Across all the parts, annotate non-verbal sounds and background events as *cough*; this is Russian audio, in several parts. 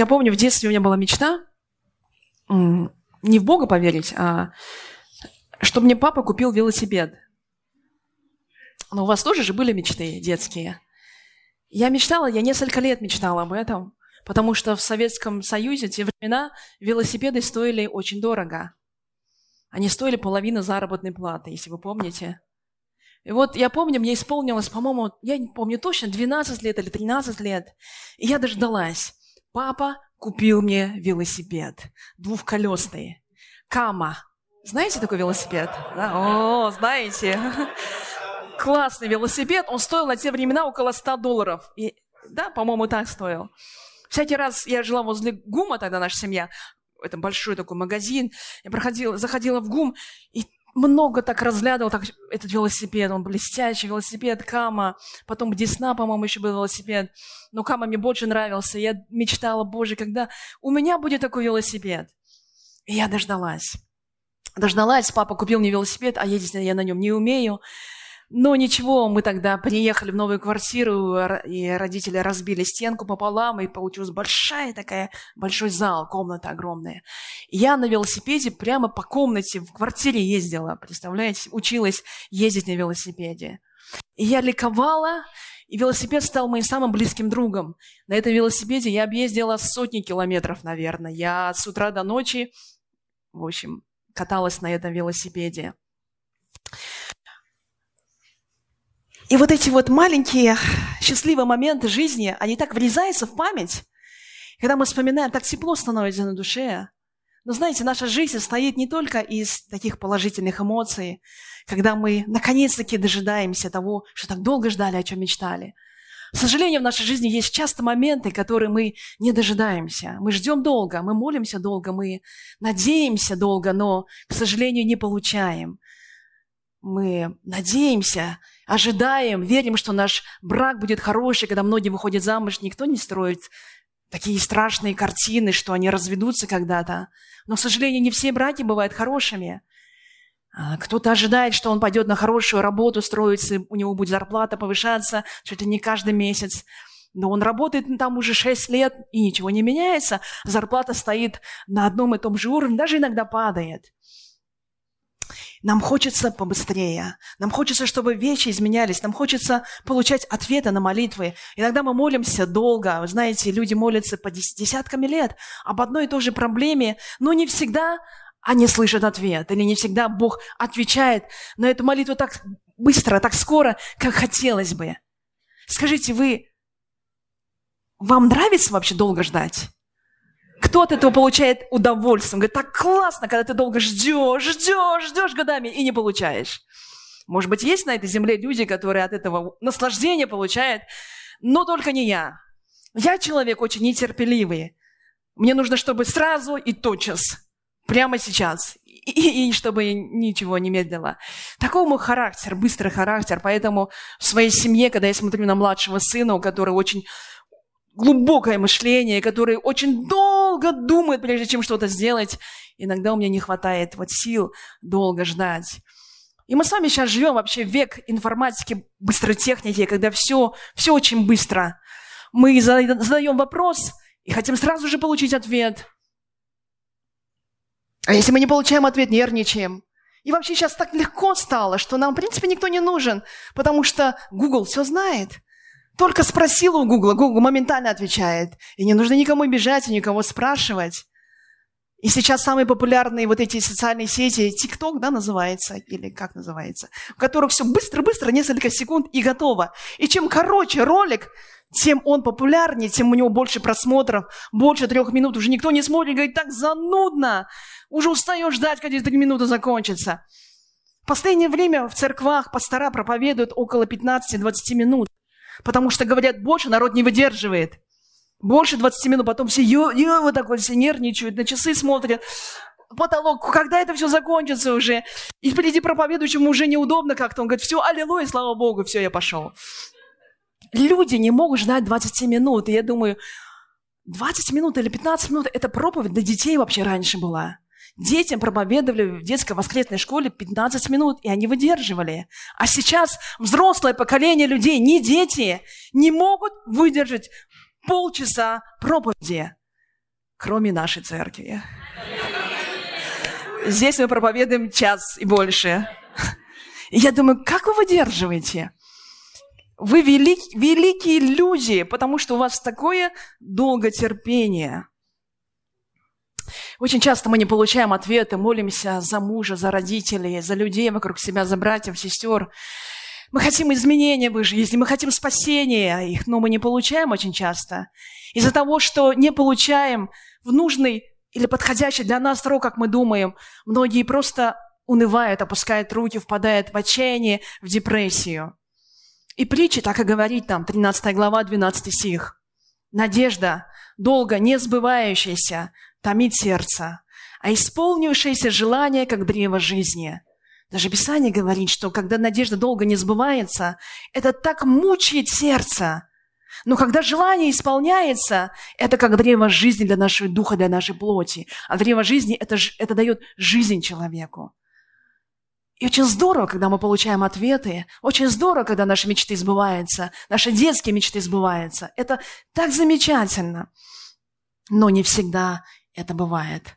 я помню, в детстве у меня была мечта не в Бога поверить, а чтобы мне папа купил велосипед. Но у вас тоже же были мечты детские. Я мечтала, я несколько лет мечтала об этом, потому что в Советском Союзе те времена велосипеды стоили очень дорого. Они стоили половину заработной платы, если вы помните. И вот я помню, мне исполнилось, по-моему, я не помню точно, 12 лет или 13 лет. И я дождалась. Папа купил мне велосипед двухколесный. Кама. Знаете такой велосипед? Да? О, знаете. *laughs* Классный велосипед. Он стоил на те времена около 100 долларов. И, да, по-моему, так стоил. Всякий раз я жила возле ГУМа, тогда наша семья, это большой такой магазин. Я проходила, заходила в ГУМ, и много так разглядывал так, этот велосипед, он блестящий велосипед, Кама, потом Десна, по-моему, еще был велосипед, но Кама мне больше нравился, я мечтала, боже, когда у меня будет такой велосипед. И я дождалась. Дождалась, папа купил мне велосипед, а ездить я на нем не умею. Но ничего, мы тогда приехали в новую квартиру, и родители разбили стенку пополам, и получилась большая такая, большой зал, комната огромная. Я на велосипеде прямо по комнате в квартире ездила, представляете, училась ездить на велосипеде. И я ликовала, и велосипед стал моим самым близким другом. На этом велосипеде я объездила сотни километров, наверное. Я с утра до ночи, в общем, каталась на этом велосипеде. И вот эти вот маленькие счастливые моменты жизни, они так врезаются в память, когда мы вспоминаем, так тепло становится на душе. Но знаете, наша жизнь состоит не только из таких положительных эмоций, когда мы наконец-таки дожидаемся того, что так долго ждали, о чем мечтали. К сожалению, в нашей жизни есть часто моменты, которые мы не дожидаемся. Мы ждем долго, мы молимся долго, мы надеемся долго, но, к сожалению, не получаем. Мы надеемся, ожидаем, верим, что наш брак будет хороший, когда многие выходят замуж, никто не строит такие страшные картины, что они разведутся когда-то. Но, к сожалению, не все браки бывают хорошими. А, кто-то ожидает, что он пойдет на хорошую работу, строится, у него будет зарплата повышаться чуть ли не каждый месяц. Но он работает там уже 6 лет, и ничего не меняется. Зарплата стоит на одном и том же уровне, даже иногда падает. Нам хочется побыстрее. Нам хочется, чтобы вещи изменялись. Нам хочется получать ответы на молитвы. Иногда мы молимся долго. Вы знаете, люди молятся по десятками лет об одной и той же проблеме, но не всегда они слышат ответ. Или не всегда Бог отвечает на эту молитву так быстро, так скоро, как хотелось бы. Скажите, вы, вам нравится вообще долго ждать? Кто от этого получает удовольствие? Он говорит, так классно, когда ты долго ждешь, ждешь, ждешь годами и не получаешь. Может быть, есть на этой земле люди, которые от этого наслаждение получают, но только не я. Я человек очень нетерпеливый. Мне нужно, чтобы сразу и тотчас, прямо сейчас, и, и чтобы ничего не медлило. Такой мой характер, быстрый характер. Поэтому в своей семье, когда я смотрю на младшего сына, у которого очень глубокое мышление, которое очень долго думает, прежде чем что-то сделать. Иногда у меня не хватает вот сил долго ждать. И мы с вами сейчас живем вообще век информатики, быстрой техники, когда все, все очень быстро. Мы задаем вопрос и хотим сразу же получить ответ. А если мы не получаем ответ, нервничаем. И вообще сейчас так легко стало, что нам, в принципе, никто не нужен, потому что Google все знает. Только спросил у Гугла, Google моментально отвечает. И не нужно никому бежать и никого спрашивать. И сейчас самые популярные вот эти социальные сети, TikTok, да, называется, или как называется, в которых все быстро-быстро, несколько секунд и готово. И чем короче ролик, тем он популярнее, тем у него больше просмотров, больше трех минут. Уже никто не смотрит, говорит, так занудно. Уже устаешь ждать, когда эти три минуты закончатся. В последнее время в церквах пастора проповедуют около 15-20 минут. Потому что, говорят, больше народ не выдерживает. Больше 20 минут, потом все ё, ё, вот так вот все нервничают, на часы смотрят, потолок, когда это все закончится уже? И впереди проповедующему уже неудобно как-то. Он говорит, все, аллилуйя, слава Богу, все, я пошел. Люди не могут ждать 20 минут. И я думаю, 20 минут или 15 минут – это проповедь для детей вообще раньше была. Детям проповедовали в детской воскресной школе 15 минут, и они выдерживали. А сейчас взрослое поколение людей, не дети, не могут выдержать полчаса проповеди. кроме нашей церкви. Здесь мы проповедуем час и больше. И я думаю, как вы выдерживаете? Вы велик, великие люди, потому что у вас такое долготерпение. Очень часто мы не получаем ответы, молимся за мужа, за родителей, за людей вокруг себя, за братьев, сестер. Мы хотим изменения в их жизни, мы хотим спасения их, но мы не получаем очень часто. Из-за того, что не получаем в нужный или подходящий для нас срок, как мы думаем, многие просто унывают, опускают руки, впадают в отчаяние, в депрессию. И притча так и говорит там, 13 глава, 12 стих. Надежда, долго не сбывающаяся, томит сердце, а исполнившееся желание, как древо жизни. Даже Писание говорит, что когда надежда долго не сбывается, это так мучает сердце. Но когда желание исполняется, это как древо жизни для нашего духа, для нашей плоти. А древо жизни это, – это дает жизнь человеку. И очень здорово, когда мы получаем ответы. Очень здорово, когда наши мечты сбываются, наши детские мечты сбываются. Это так замечательно. Но не всегда это бывает.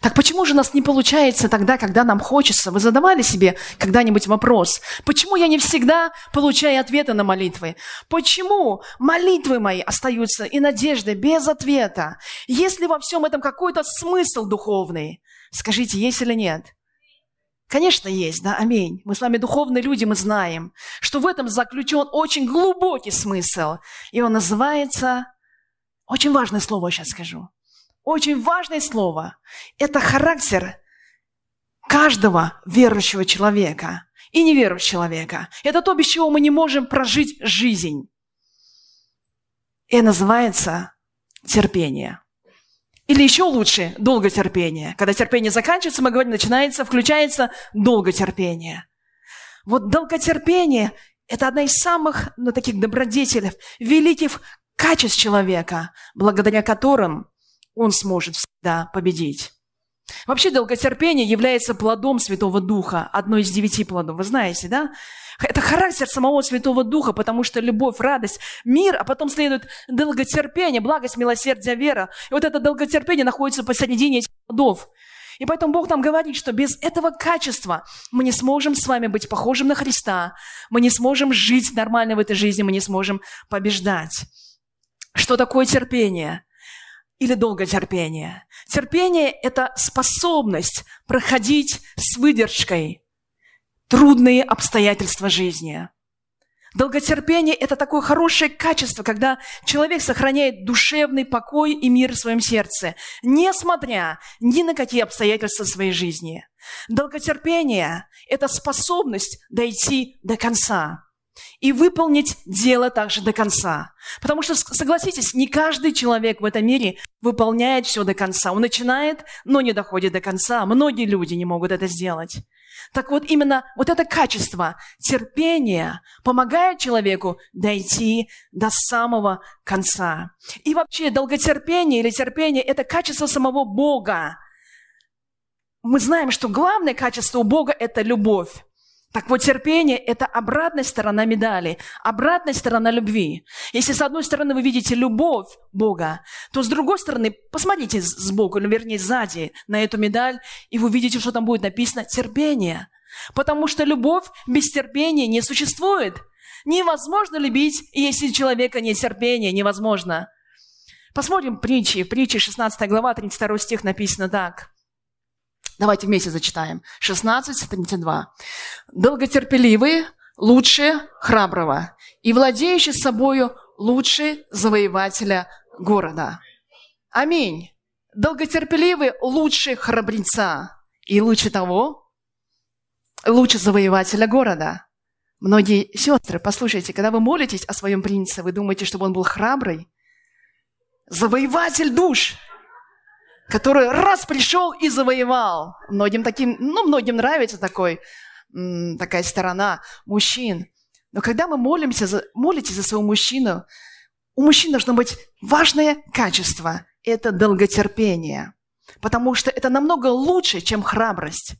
Так почему же у нас не получается тогда, когда нам хочется? Вы задавали себе когда-нибудь вопрос, почему я не всегда получаю ответы на молитвы? Почему молитвы мои остаются и надежды без ответа? Есть ли во всем этом какой-то смысл духовный? Скажите, есть или нет? Конечно, есть, да, аминь. Мы с вами духовные люди, мы знаем, что в этом заключен очень глубокий смысл. И он называется, очень важное слово сейчас скажу, очень важное слово. Это характер каждого верующего человека и неверующего человека. Это то, без чего мы не можем прожить жизнь. И называется терпение. Или еще лучше, долготерпение. Когда терпение заканчивается, мы говорим, начинается, включается долготерпение. Вот долготерпение – это одна из самых ну, таких добродетелей, великих качеств человека, благодаря которым он сможет всегда победить. Вообще долготерпение является плодом Святого Духа, одной из девяти плодов. Вы знаете, да? Это характер самого Святого Духа, потому что любовь, радость, мир, а потом следует долготерпение, благость, милосердие, вера. И вот это долготерпение находится посередине этих плодов. И поэтому Бог нам говорит, что без этого качества мы не сможем с вами быть похожим на Христа, мы не сможем жить нормально в этой жизни, мы не сможем побеждать. Что такое терпение? Или долготерпение? Терпение – это способность проходить с выдержкой трудные обстоятельства жизни. Долготерпение – это такое хорошее качество, когда человек сохраняет душевный покой и мир в своем сердце, несмотря ни на какие обстоятельства своей жизни. Долготерпение – это способность дойти до конца и выполнить дело также до конца. Потому что, согласитесь, не каждый человек в этом мире выполняет все до конца. Он начинает, но не доходит до конца. Многие люди не могут это сделать. Так вот, именно вот это качество терпения помогает человеку дойти до самого конца. И вообще долготерпение или терпение – это качество самого Бога. Мы знаем, что главное качество у Бога – это любовь. Так вот, терпение – это обратная сторона медали, обратная сторона любви. Если с одной стороны вы видите любовь Бога, то с другой стороны, посмотрите сбоку, или вернее сзади на эту медаль, и вы видите, что там будет написано «терпение». Потому что любовь без терпения не существует. Невозможно любить, если у человека нет терпения, невозможно. Посмотрим притчи. Притчи 16 глава, 32 стих написано так – Давайте вместе зачитаем. 16, 32. «Долготерпеливый лучше храброго, и владеющий собою лучше завоевателя города». Аминь. Долготерпеливый лучше храбреца, и лучше того, лучше завоевателя города. Многие сестры, послушайте, когда вы молитесь о своем принце, вы думаете, чтобы он был храбрый? Завоеватель душ – который раз пришел и завоевал. Многим таким, ну, многим нравится такой, такая сторона мужчин. Но когда мы молимся, за, молитесь за своего мужчину, у мужчин должно быть важное качество – это долготерпение. Потому что это намного лучше, чем храбрость.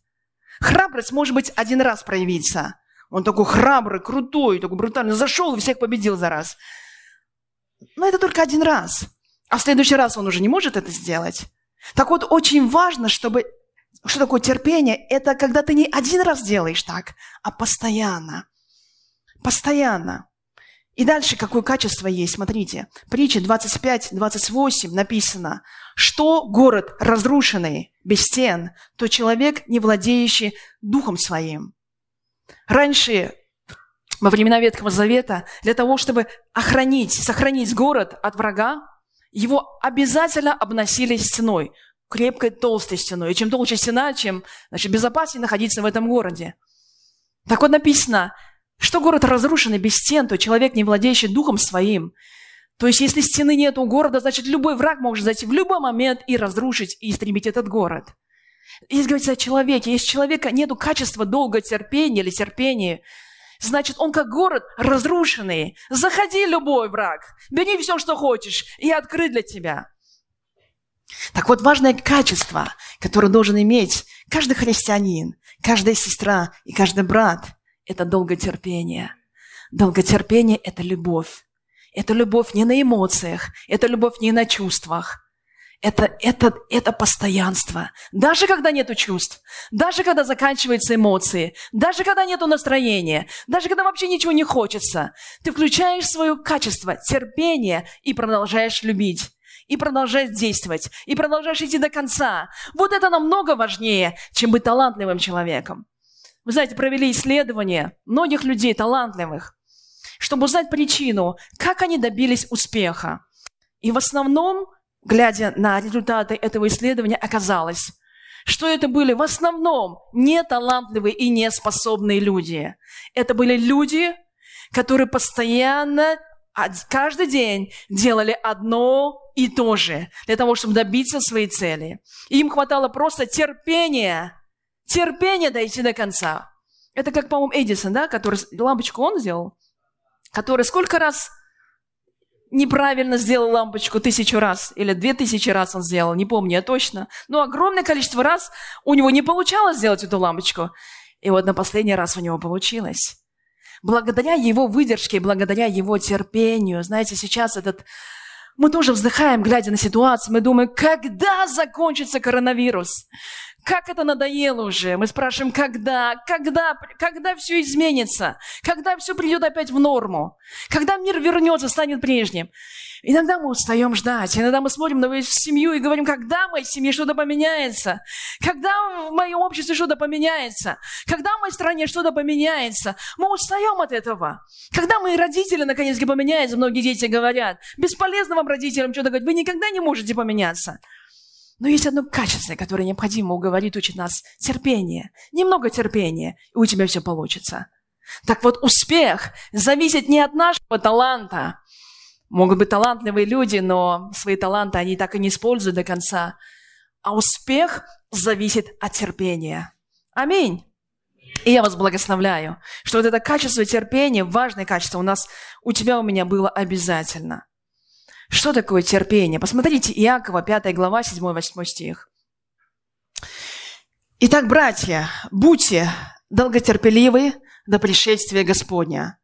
Храбрость может быть один раз проявиться. Он такой храбрый, крутой, такой брутальный, зашел и всех победил за раз. Но это только один раз. а в следующий раз он уже не может это сделать. Так вот, очень важно, чтобы... Что такое терпение? Это когда ты не один раз делаешь так, а постоянно. Постоянно. И дальше какое качество есть, смотрите. Притча 25-28 написано, что город разрушенный, без стен, то человек, не владеющий духом своим. Раньше, во времена Ветхого Завета, для того, чтобы охранить, сохранить город от врага, его обязательно обносили стеной, крепкой толстой стеной. И чем толще стена, чем значит, безопаснее находиться в этом городе. Так вот написано, что город разрушенный без стен, то человек, не владеющий духом своим. То есть, если стены нет у города, значит, любой враг может зайти в любой момент и разрушить, и истребить этот город. Если говорится о человеке, если у человека нет качества долгого терпения или терпения, Значит, он как город разрушенный. Заходи, любой враг. Бери все, что хочешь, и открыт для тебя. Так вот, важное качество, которое должен иметь каждый христианин, каждая сестра и каждый брат, это долготерпение. Долготерпение – это любовь. Это любовь не на эмоциях, это любовь не на чувствах, это, это, это постоянство. Даже когда нету чувств, даже когда заканчиваются эмоции, даже когда нету настроения, даже когда вообще ничего не хочется, ты включаешь свое качество, терпение и продолжаешь любить и продолжаешь действовать, и продолжаешь идти до конца. Вот это намного важнее, чем быть талантливым человеком. Вы знаете, провели исследования многих людей талантливых, чтобы узнать причину, как они добились успеха. И в основном глядя на результаты этого исследования, оказалось, что это были в основном неталантливые и неспособные люди. Это были люди, которые постоянно, каждый день делали одно и то же для того, чтобы добиться своей цели. Им хватало просто терпения, терпения дойти до конца. Это как, по-моему, Эдисон, да, который лампочку он сделал, который сколько раз неправильно сделал лампочку тысячу раз, или две тысячи раз он сделал, не помню я точно. Но огромное количество раз у него не получалось сделать эту лампочку. И вот на последний раз у него получилось. Благодаря его выдержке, благодаря его терпению, знаете, сейчас этот... Мы тоже вздыхаем, глядя на ситуацию, мы думаем, когда закончится коронавирус? Как это надоело уже? Мы спрашиваем, когда, когда, когда все изменится? Когда все придет опять в норму? Когда мир вернется, станет прежним? Иногда мы устаем ждать, иногда мы смотрим на семью и говорим, когда в моей семье что-то поменяется, когда в моем обществе что-то поменяется, когда в моей стране что-то поменяется. Мы устаем от этого. Когда мои родители наконец-то поменяются, многие дети говорят, бесполезно вам родителям что-то говорить, вы никогда не можете поменяться. Но есть одно качество, которое необходимо уговорить, учить нас. Терпение. Немного терпения, и у тебя все получится. Так вот, успех зависит не от нашего таланта. Могут быть талантливые люди, но свои таланты они так и не используют до конца. А успех зависит от терпения. Аминь. И я вас благословляю, что вот это качество терпения, важное качество у нас, у тебя, у меня было обязательно. Что такое терпение? Посмотрите, Иакова, 5 глава, 7-8 стих. Итак, братья, будьте долготерпеливы до пришествия Господня.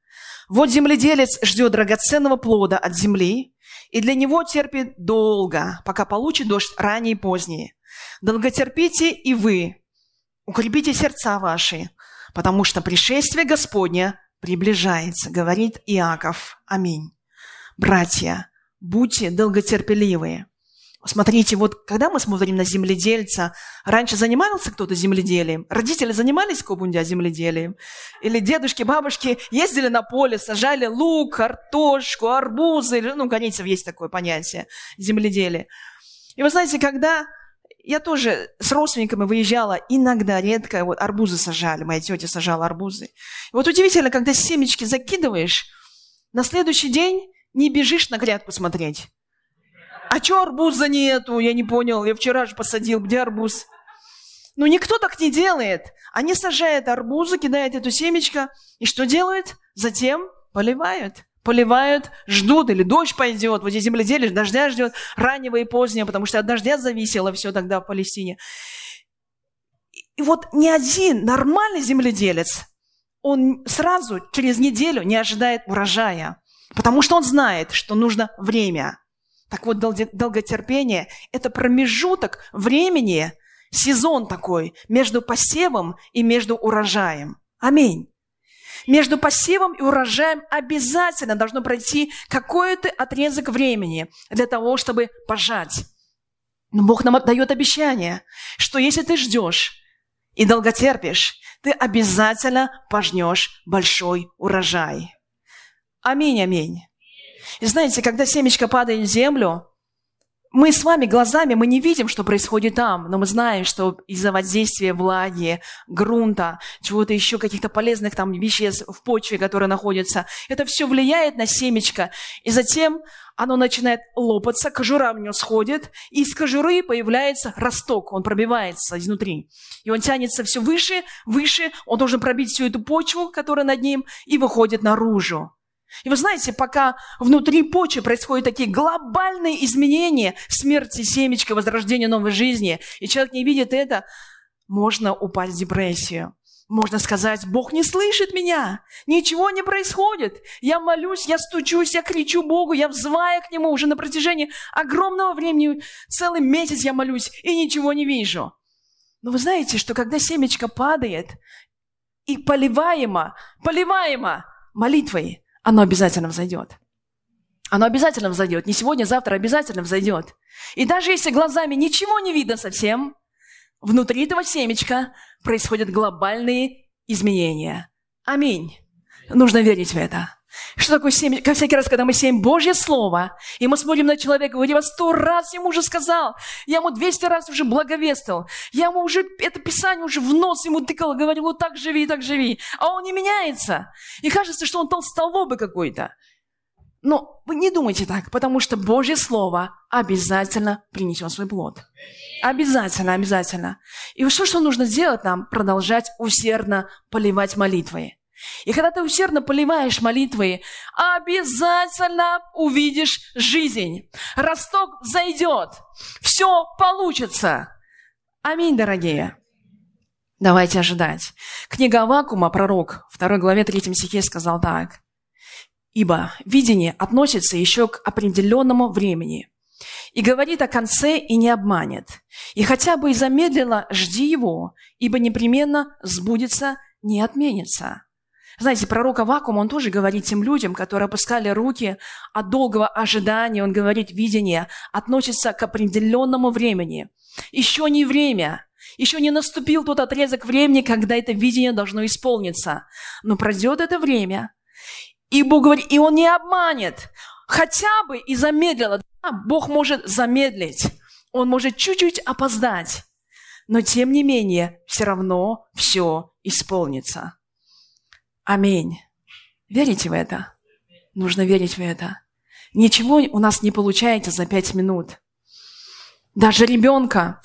Вот земледелец ждет драгоценного плода от земли, и для него терпит долго, пока получит дождь ранний и поздний. Долготерпите и вы, укрепите сердца ваши, потому что пришествие Господня приближается, говорит Иаков. Аминь. Братья, будьте долготерпеливые. Смотрите, вот когда мы смотрим на земледельца, раньше занимался кто-то земледелием? Родители занимались кобундя земледелием? Или дедушки, бабушки ездили на поле, сажали лук, картошку, арбузы? Ну, конечно, есть такое понятие земледелия. И вы знаете, когда я тоже с родственниками выезжала, иногда, редко, вот арбузы сажали, моя тетя сажала арбузы. И вот удивительно, когда семечки закидываешь, на следующий день не бежишь на грядку смотреть. А чё арбуза нету? Я не понял. Я вчера же посадил. Где арбуз? Ну, никто так не делает. Они сажают арбузы, кидают эту семечко. И что делают? Затем поливают. Поливают, ждут, или дождь пойдет. Вот здесь земледелие дождя ждет, раннего и позднего, потому что от дождя зависело все тогда в Палестине. И вот ни один нормальный земледелец, он сразу через неделю не ожидает урожая. Потому что он знает, что нужно время. Так вот, долготерпение – это промежуток времени, сезон такой между посевом и между урожаем. Аминь. Между посевом и урожаем обязательно должно пройти какой-то отрезок времени для того, чтобы пожать. Но Бог нам дает обещание, что если ты ждешь и долготерпишь, ты обязательно пожнешь большой урожай. Аминь, аминь. И знаете, когда семечко падает в землю, мы с вами глазами, мы не видим, что происходит там, но мы знаем, что из-за воздействия влаги, грунта, чего-то еще, каких-то полезных там веществ в почве, которые находятся, это все влияет на семечко. И затем оно начинает лопаться, кожура в него сходит, и из кожуры появляется росток, он пробивается изнутри. И он тянется все выше, выше, он должен пробить всю эту почву, которая над ним, и выходит наружу. И вы знаете, пока внутри почвы происходят такие глобальные изменения смерти семечка, возрождения новой жизни, и человек не видит это, можно упасть в депрессию. Можно сказать, Бог не слышит меня, ничего не происходит. Я молюсь, я стучусь, я кричу Богу, я взываю к Нему уже на протяжении огромного времени, целый месяц я молюсь и ничего не вижу. Но вы знаете, что когда семечко падает и поливаемо, поливаемо молитвой, оно обязательно взойдет. Оно обязательно взойдет. Не сегодня, завтра обязательно взойдет. И даже если глазами ничего не видно совсем, внутри этого семечка происходят глобальные изменения. Аминь. Нужно верить в это. Что такое семя? Как всякий раз, когда мы сеем Божье Слово, и мы смотрим на человека, говорим, я сто раз ему уже сказал, я ему двести раз уже благовествовал, я ему уже это Писание уже в нос ему тыкал, говорил, вот так живи, так живи, а он не меняется. И кажется, что он толстолобый какой-то. Но вы не думайте так, потому что Божье Слово обязательно принесет свой плод. Обязательно, обязательно. И что, что нужно сделать нам? Продолжать усердно поливать молитвой. И когда ты усердно поливаешь молитвы, обязательно увидишь жизнь. Росток зайдет. Все получится. Аминь, дорогие. Давайте ожидать. Книга Авакума, пророк, 2 главе 3 стихе сказал так. «Ибо видение относится еще к определенному времени, и говорит о конце и не обманет. И хотя бы и замедлило, жди его, ибо непременно сбудется, не отменится». Знаете, пророк Авакум, он тоже говорит тем людям, которые опускали руки от долгого ожидания, он говорит, видение относится к определенному времени. Еще не время, еще не наступил тот отрезок времени, когда это видение должно исполниться. Но пройдет это время, и Бог говорит, и Он не обманет. Хотя бы и замедлило. Да, Бог может замедлить. Он может чуть-чуть опоздать. Но тем не менее, все равно все исполнится. Аминь. Верите в это? Нужно верить в это. Ничего у нас не получается за пять минут. Даже ребенка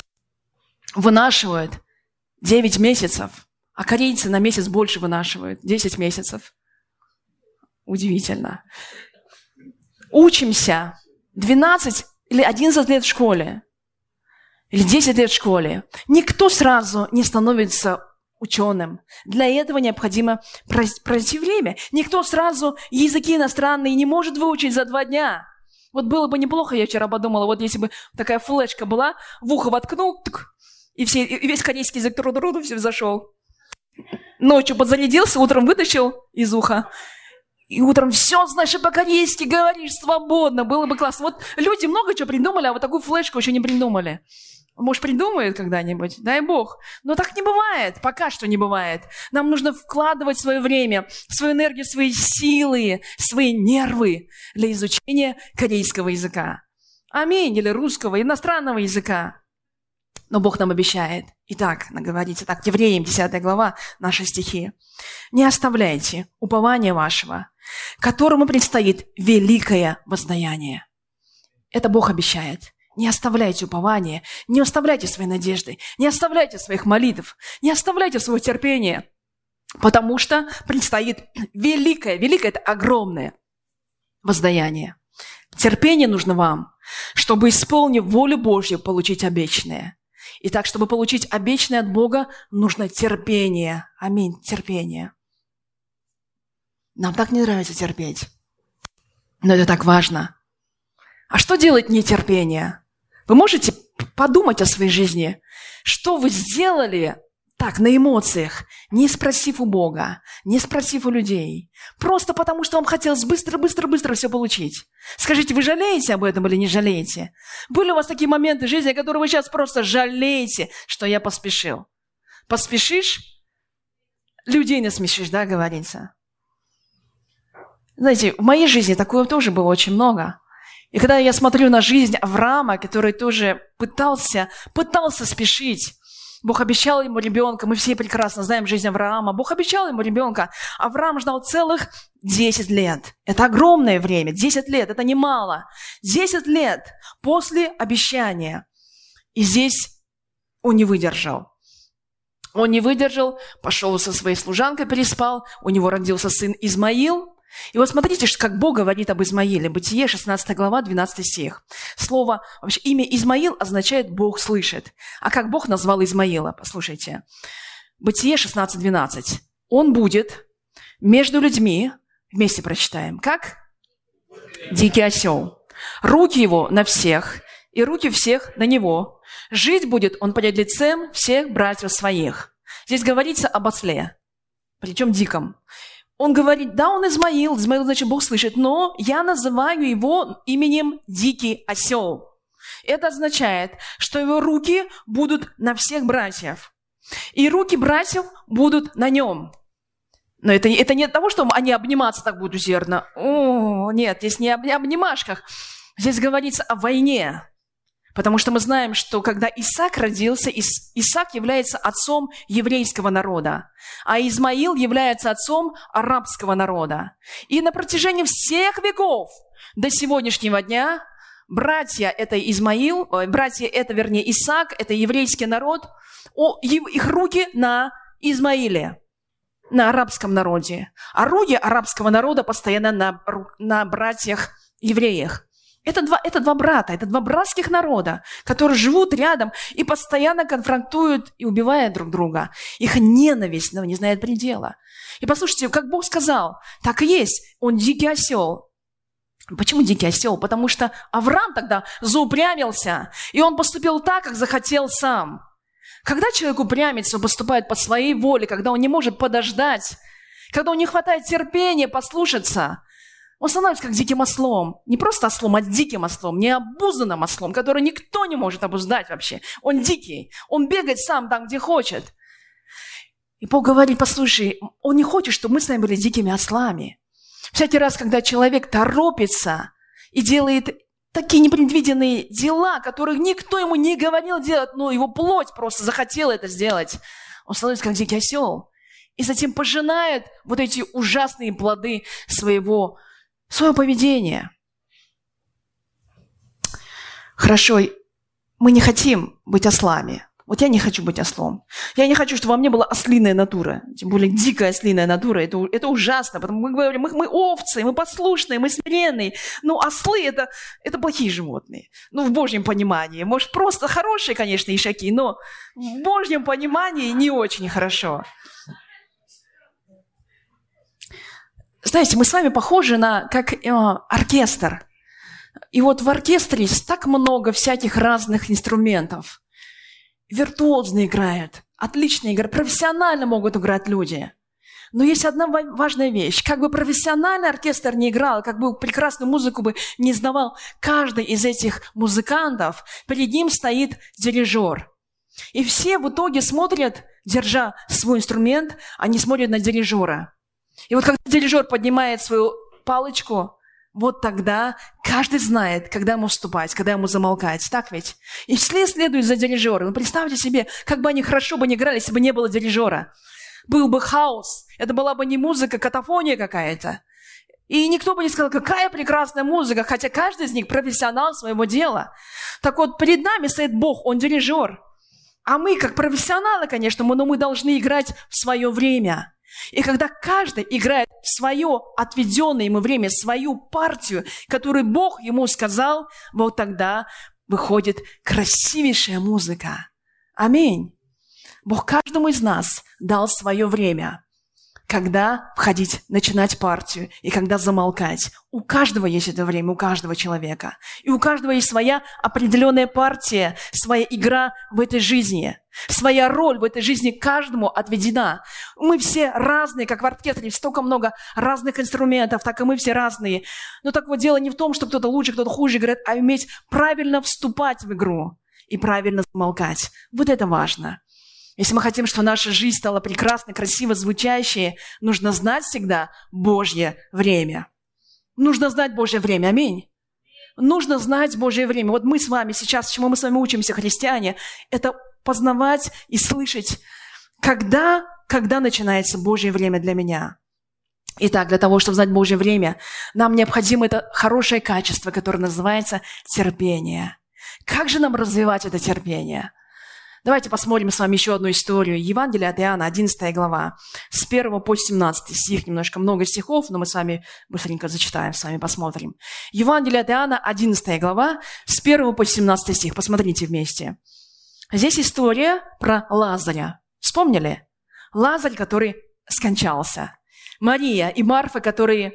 вынашивают 9 месяцев, а корейцы на месяц больше вынашивают, 10 месяцев. Удивительно. Учимся 12 или 11 лет в школе, или 10 лет в школе. Никто сразу не становится ученым. Для этого необходимо пройти время. Никто сразу языки иностранные не может выучить за два дня. Вот было бы неплохо, я вчера подумала, вот если бы такая флешка была, в ухо воткнул, тк, и, все, и весь корейский язык труду все зашел. Ночью подзарядился, утром вытащил из уха. И утром все знаешь и по-корейски говоришь свободно. Было бы классно. Вот люди много чего придумали, а вот такую флешку еще не придумали. Может, придумает когда-нибудь, дай бог. Но так не бывает, пока что не бывает. Нам нужно вкладывать свое время, свою энергию, свои силы, свои нервы для изучения корейского языка. Аминь, или русского, иностранного языка. Но Бог нам обещает. Итак, говорится так, Евреям, 10 глава, наши стихи. «Не оставляйте упования вашего, которому предстоит великое воздаяние». Это Бог обещает. Не оставляйте упования, не оставляйте свои надежды, не оставляйте своих молитв, не оставляйте свое терпение, потому что предстоит великое, великое – это огромное воздаяние. Терпение нужно вам, чтобы, исполнив волю Божью, получить обещанное. Итак, чтобы получить обещанное от Бога, нужно терпение. Аминь, терпение. Нам так не нравится терпеть. Но это так важно. А что делает нетерпение? Вы можете подумать о своей жизни? Что вы сделали так, на эмоциях, не спросив у Бога, не спросив у людей, просто потому, что вам хотелось быстро-быстро-быстро все получить. Скажите, вы жалеете об этом или не жалеете? Были у вас такие моменты жизни, которые вы сейчас просто жалеете, что я поспешил? Поспешишь, людей насмешишь, да, говорится? Знаете, в моей жизни такого тоже было очень много. И когда я смотрю на жизнь Авраама, который тоже пытался, пытался спешить, Бог обещал ему ребенка, мы все прекрасно знаем жизнь Авраама. Бог обещал ему ребенка. Авраам ждал целых 10 лет. Это огромное время. 10 лет, это немало. 10 лет после обещания. И здесь он не выдержал. Он не выдержал, пошел со своей служанкой, переспал. У него родился сын Измаил. И вот смотрите, как Бог говорит об Измаиле. Бытие, 16 глава, 12 стих. Слово, вообще имя Измаил означает «Бог слышит». А как Бог назвал Измаила? Послушайте. Бытие 16, 12. Он будет между людьми, вместе прочитаем, как? Дикий осел. Руки его на всех, и руки всех на него. Жить будет он перед лицем всех братьев своих. Здесь говорится об осле, причем диком. Он говорит, да, он Измаил, Измаил, значит, Бог слышит, но я называю его именем Дикий Осел. Это означает, что его руки будут на всех братьев. И руки братьев будут на нем. Но это, это не от того, что они обниматься так будут усердно. О, нет, здесь не об обнимашках. Здесь говорится о войне. Потому что мы знаем, что когда Исаак родился, Ис- Исаак является отцом еврейского народа, а Измаил является отцом арабского народа. И на протяжении всех веков до сегодняшнего дня братья это Измаил, братья это, вернее, Исаак, это еврейский народ, их руки на Измаиле, на арабском народе. А руки арабского народа постоянно на, на братьях евреях. Это два, это два брата, это два братских народа, которые живут рядом и постоянно конфронтуют и убивают друг друга. Их ненависть ну, не знает предела. И послушайте, как Бог сказал, так и есть. Он дикий осел. Почему дикий осел? Потому что Авраам тогда заупрямился, и он поступил так, как захотел сам. Когда человек упрямится, он поступает по своей воле, когда он не может подождать, когда он не хватает терпения послушаться, он становится как диким ослом. Не просто ослом, а диким ослом, необузанным ослом, который никто не может обуздать вообще. Он дикий. Он бегает сам там, где хочет. И Бог говорит, послушай, Он не хочет, чтобы мы с вами были дикими ослами. Всякий раз, когда человек торопится и делает такие непредвиденные дела, которых никто ему не говорил делать, но его плоть просто захотела это сделать, он становится как дикий осел. И затем пожинает вот эти ужасные плоды своего свое поведение. Хорошо, мы не хотим быть ослами. Вот я не хочу быть ослом. Я не хочу, чтобы во мне была ослиная натура. Тем более дикая ослиная натура. Это, это ужасно. Потому мы говорим, мы, мы овцы, мы послушные, мы смиренные. Но ослы это, это плохие животные. Ну, в Божьем понимании. Может, просто хорошие, конечно, ишаки, но в Божьем понимании не очень хорошо. Знаете, мы с вами похожи на как э, оркестр. И вот в оркестре так много всяких разных инструментов. Виртуозно играют, отлично играют, профессионально могут играть люди. Но есть одна важная вещь. Как бы профессиональный оркестр не играл, как бы прекрасную музыку бы не издавал, каждый из этих музыкантов, перед ним стоит дирижер. И все в итоге смотрят, держа свой инструмент, они смотрят на дирижера. И вот когда дирижер поднимает свою палочку, вот тогда каждый знает, когда ему вступать, когда ему замолкать. Так ведь? И все следуют за дирижером. Ну, представьте себе, как бы они хорошо бы не играли, если бы не было дирижера. Был бы хаос. Это была бы не музыка, катафония какая-то. И никто бы не сказал, какая прекрасная музыка, хотя каждый из них профессионал своего дела. Так вот, перед нами стоит Бог, Он дирижер. А мы, как профессионалы, конечно, мы, но мы должны играть в свое время. И когда каждый играет в свое отведенное ему время, свою партию, которую Бог ему сказал, вот тогда выходит красивейшая музыка. Аминь. Бог каждому из нас дал свое время. Когда входить, начинать партию и когда замолкать. У каждого есть это время, у каждого человека. И у каждого есть своя определенная партия, своя игра в этой жизни. Своя роль в этой жизни каждому отведена. Мы все разные, как в оркестре, столько много разных инструментов, так и мы все разные. Но так вот дело не в том, что кто-то лучше, кто-то хуже играет, а уметь правильно вступать в игру и правильно замолкать. Вот это важно. Если мы хотим, чтобы наша жизнь стала прекрасной, красиво звучащей, нужно знать всегда Божье время. Нужно знать Божье время. Аминь. Нужно знать Божье время. Вот мы с вами сейчас, чему мы с вами учимся, христиане, это познавать и слышать, когда, когда начинается Божье время для меня. Итак, для того, чтобы знать Божье время, нам необходимо это хорошее качество, которое называется терпение. Как же нам развивать это терпение? Давайте посмотрим с вами еще одну историю. Евангелие от Иоанна, 11 глава, с 1 по 17 стих. Немножко много стихов, но мы с вами быстренько зачитаем, с вами посмотрим. Евангелие от Иоанна, 11 глава, с 1 по 17 стих. Посмотрите вместе. Здесь история про Лазаря. Вспомнили? Лазарь, который скончался. Мария и Марфа, которые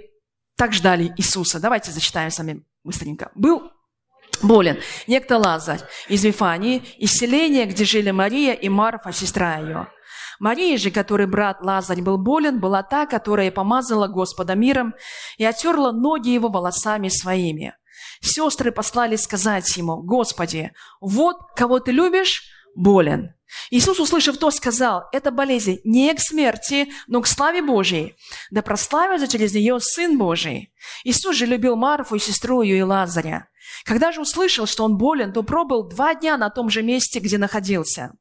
так ждали Иисуса. Давайте зачитаем с вами быстренько. Был болен. Некто Лазарь из Вифании, из селения, где жили Мария и Марфа, сестра ее. Мария же, который брат Лазарь был болен, была та, которая помазала Господа миром и оттерла ноги его волосами своими. Сестры послали сказать ему, «Господи, вот кого ты любишь, болен». Иисус, услышав то, сказал, «Это болезнь не к смерти, но к славе Божьей, да прославится через нее Сын Божий». Иисус же любил Марфу и сестру ее и Лазаря. Когда же услышал, что он болен, то пробыл два дня на том же месте, где находился.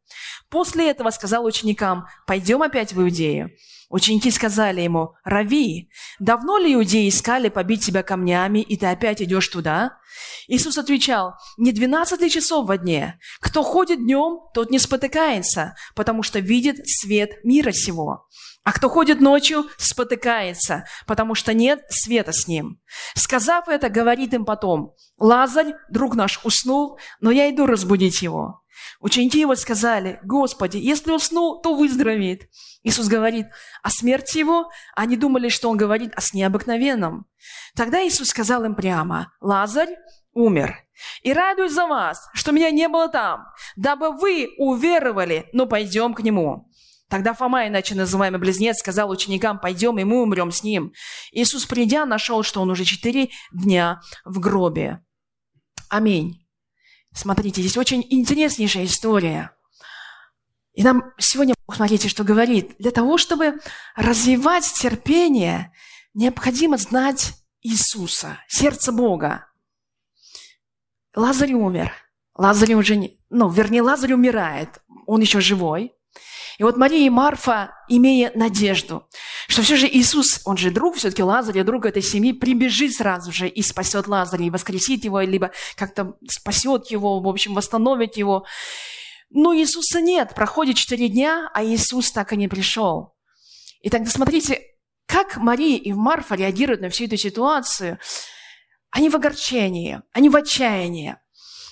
После этого сказал ученикам, «Пойдем опять в Иудею». Ученики сказали ему, «Рави, давно ли иудеи искали побить тебя камнями, и ты опять идешь туда?» Иисус отвечал, «Не двенадцать ли часов во дне? Кто ходит днем, тот не спотыкается, потому что видит свет мира сего. А кто ходит ночью, спотыкается, потому что нет света с ним. Сказав это, говорит им потом, Лазарь, друг наш, уснул, но я иду разбудить его. Ученики его сказали, Господи, если уснул, то выздоровеет. Иисус говорит о смерти его, они думали, что он говорит о сне обыкновенном. Тогда Иисус сказал им прямо, Лазарь умер. И радуюсь за вас, что меня не было там, дабы вы уверовали, но пойдем к нему. Тогда Фома, иначе называемый близнец, сказал ученикам, пойдем, и мы умрем с ним. Иисус, придя, нашел, что он уже четыре дня в гробе. Аминь. Смотрите, здесь очень интереснейшая история. И нам сегодня, смотрите, что говорит. Для того, чтобы развивать терпение, необходимо знать Иисуса, сердце Бога. Лазарь умер. Лазарь уже не... Ну, вернее, Лазарь умирает. Он еще живой. И вот Мария и Марфа, имея надежду, что все же Иисус, он же друг, все-таки Лазаря, друг этой семьи, прибежит сразу же и спасет Лазаря, и воскресит его, либо как-то спасет его, в общем, восстановит его. Но Иисуса нет. Проходит четыре дня, а Иисус так и не пришел. И тогда смотрите, как Мария и Марфа реагируют на всю эту ситуацию. Они в огорчении, они в отчаянии.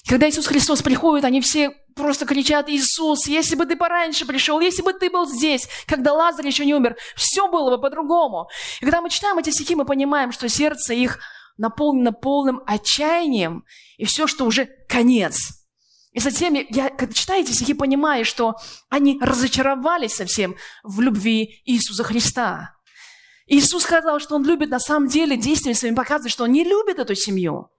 Когда Иисус Христос приходит, они все просто кричат, Иисус, если бы ты пораньше пришел, если бы ты был здесь, когда Лазарь еще не умер, все было бы по-другому. И когда мы читаем эти стихи, мы понимаем, что сердце их наполнено полным отчаянием, и все, что уже конец. И затем я, когда читаю эти стихи, понимаю, что они разочаровались совсем в любви Иисуса Христа. Иисус сказал, что Он любит на самом деле действиями своими показывать, что Он не любит эту семью.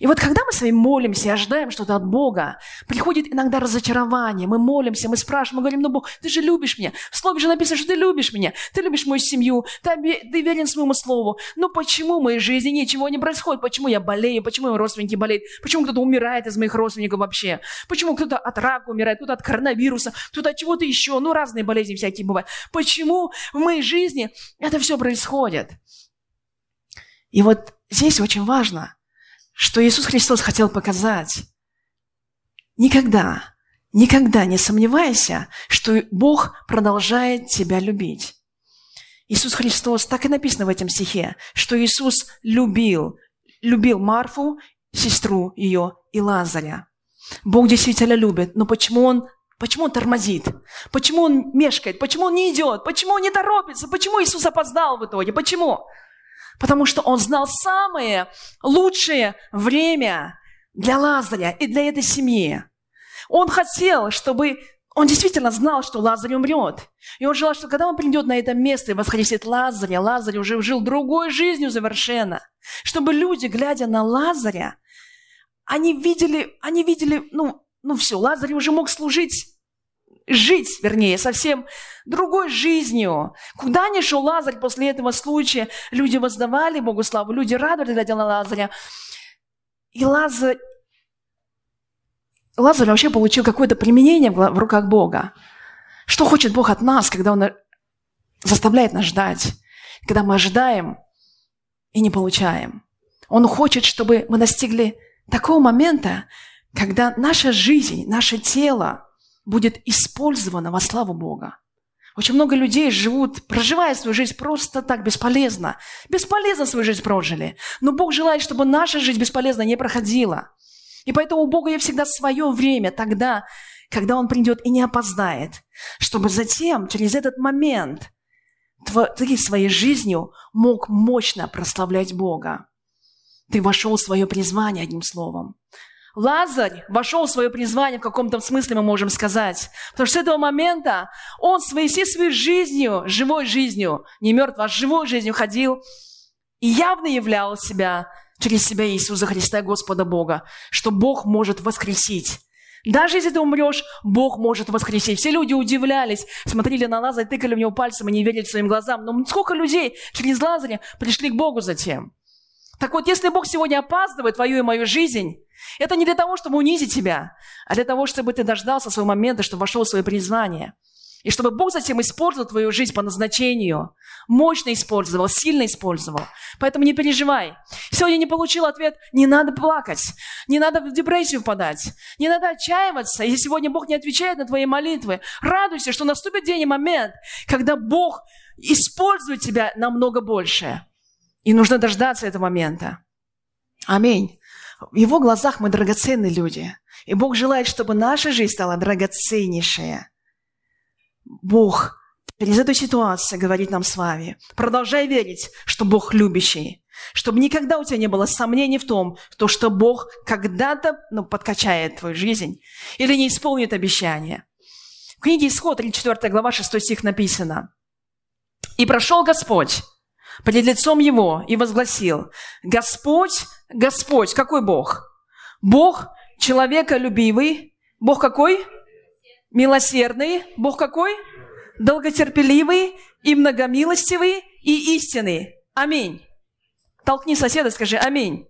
И вот когда мы с вами молимся и ожидаем что-то от Бога, приходит иногда разочарование, мы молимся, мы спрашиваем, мы говорим, ну Бог, ты же любишь меня. В слове же написано, что ты любишь меня, ты любишь мою семью, ты, ты верен своему слову. Но почему в моей жизни ничего не происходит? Почему я болею? Почему мои родственники болеют? Почему кто-то умирает из моих родственников вообще? Почему кто-то от рака умирает, кто-то от коронавируса, кто-то от чего-то еще? Ну, разные болезни всякие бывают. Почему в моей жизни это все происходит? И вот здесь очень важно – что Иисус Христос хотел показать. Никогда, никогда не сомневайся, что Бог продолжает тебя любить. Иисус Христос, так и написано в этом стихе, что Иисус любил, любил Марфу, сестру ее и Лазаря. Бог действительно любит, но почему Он Почему он тормозит? Почему он мешкает? Почему он не идет? Почему он не торопится? Почему Иисус опоздал в итоге? Почему? Потому что он знал самое лучшее время для Лазаря и для этой семьи. Он хотел, чтобы... Он действительно знал, что Лазарь умрет. И он желал, что когда он придет на это место и воскресит Лазаря, Лазарь уже жил другой жизнью совершенно. Чтобы люди, глядя на Лазаря, они видели, они видели, ну, ну все, Лазарь уже мог служить жить, вернее, совсем другой жизнью. Куда ни шел Лазарь после этого случая, люди воздавали Богу славу, люди радовались, глядя на Лазаря. И Лазарь, Лазарь вообще получил какое-то применение в руках Бога. Что хочет Бог от нас, когда Он заставляет нас ждать, когда мы ожидаем и не получаем? Он хочет, чтобы мы достигли такого момента, когда наша жизнь, наше тело будет использовано во славу Бога. Очень много людей живут, проживая свою жизнь просто так бесполезно. Бесполезно свою жизнь прожили. Но Бог желает, чтобы наша жизнь бесполезно не проходила. И поэтому у Бога есть всегда свое время тогда, когда Он придет и не опоздает, чтобы затем, через этот момент, ты своей жизнью мог мощно прославлять Бога. Ты вошел в свое призвание, одним словом. Лазарь вошел в свое призвание в каком-то смысле, мы можем сказать. Потому что с этого момента он своей, всей своей жизнью, живой жизнью, не мертвой, а живой жизнью ходил и явно являл себя через себя Иисуса Христа, Господа Бога, что Бог может воскресить. Даже если ты умрешь, Бог может воскресить. Все люди удивлялись, смотрели на Лазаря, тыкали в него пальцем и не верили своим глазам. Но сколько людей через Лазаря пришли к Богу затем? Так вот, если Бог сегодня опаздывает твою и мою жизнь, это не для того, чтобы унизить тебя, а для того, чтобы ты дождался своего момента, чтобы вошел в свое призвание. И чтобы Бог затем использовал твою жизнь по назначению. Мощно использовал, сильно использовал. Поэтому не переживай. Сегодня не получил ответ, не надо плакать. Не надо в депрессию впадать. Не надо отчаиваться, если сегодня Бог не отвечает на твои молитвы. Радуйся, что наступит день и момент, когда Бог использует тебя намного больше. И нужно дождаться этого момента. Аминь. В Его глазах мы драгоценные люди. И Бог желает, чтобы наша жизнь стала драгоценнейшая. Бог через эту ситуацию говорит нам с вами. Продолжай верить, что Бог любящий. Чтобы никогда у тебя не было сомнений в том, то, что Бог когда-то ну, подкачает твою жизнь или не исполнит обещание. В книге Исход, 34 глава, 6 стих написано. «И прошел Господь пред лицом его и возгласил, Господь, Господь, какой Бог? Бог человеколюбивый, Бог какой? Милосердный, Бог какой? Долготерпеливый и многомилостивый и истинный. Аминь. Толкни соседа, скажи аминь.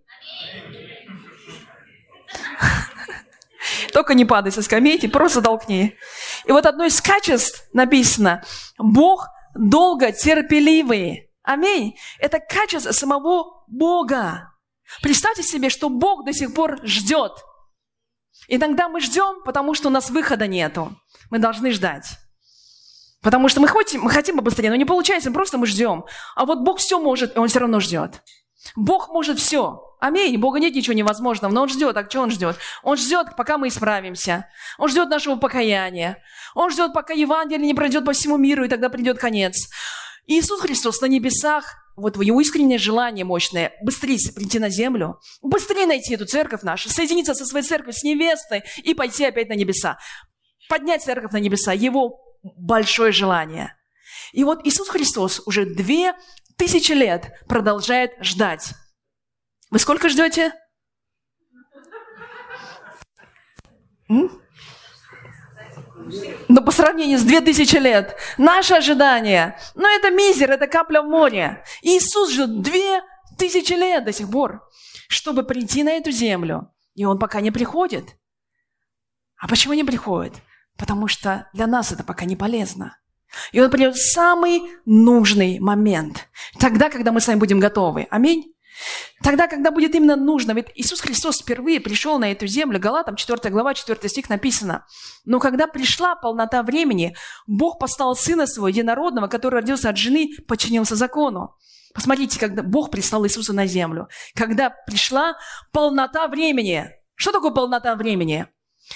Только не падай со скамейки, просто толкни. И вот одно из качеств написано, Бог долготерпеливый. Аминь. Это качество самого Бога. Представьте себе, что Бог до сих пор ждет. Иногда мы ждем, потому что у нас выхода нету. Мы должны ждать. Потому что мы хотим, мы хотим побыстрее, но не получается, просто мы ждем. А вот Бог все может, и Он все равно ждет. Бог может все. Аминь. Бога нет ничего невозможного, но Он ждет. А что Он ждет? Он ждет, пока мы исправимся. Он ждет нашего покаяния. Он ждет, пока Евангелие не пройдет по всему миру, и тогда придет конец. Иисус Христос на небесах, вот его искреннее желание мощное, быстрее прийти на землю, быстрее найти эту церковь нашу, соединиться со своей церковью, с невестой и пойти опять на небеса. Поднять церковь на небеса, его большое желание. И вот Иисус Христос уже две тысячи лет продолжает ждать. Вы сколько ждете? М? Но по сравнению с 2000 лет, наше ожидание, ну это мизер, это капля в море. Иисус ждет 2000 лет до сих пор, чтобы прийти на эту землю. И Он пока не приходит. А почему не приходит? Потому что для нас это пока не полезно. И Он придет в самый нужный момент. Тогда, когда мы с вами будем готовы. Аминь. Тогда, когда будет именно нужно, ведь Иисус Христос впервые пришел на эту землю, Галатам 4 глава, 4 стих написано, «Но когда пришла полнота времени, Бог послал Сына Своего Единородного, который родился от жены, подчинился закону». Посмотрите, когда Бог прислал Иисуса на землю. Когда пришла полнота времени. Что такое полнота времени?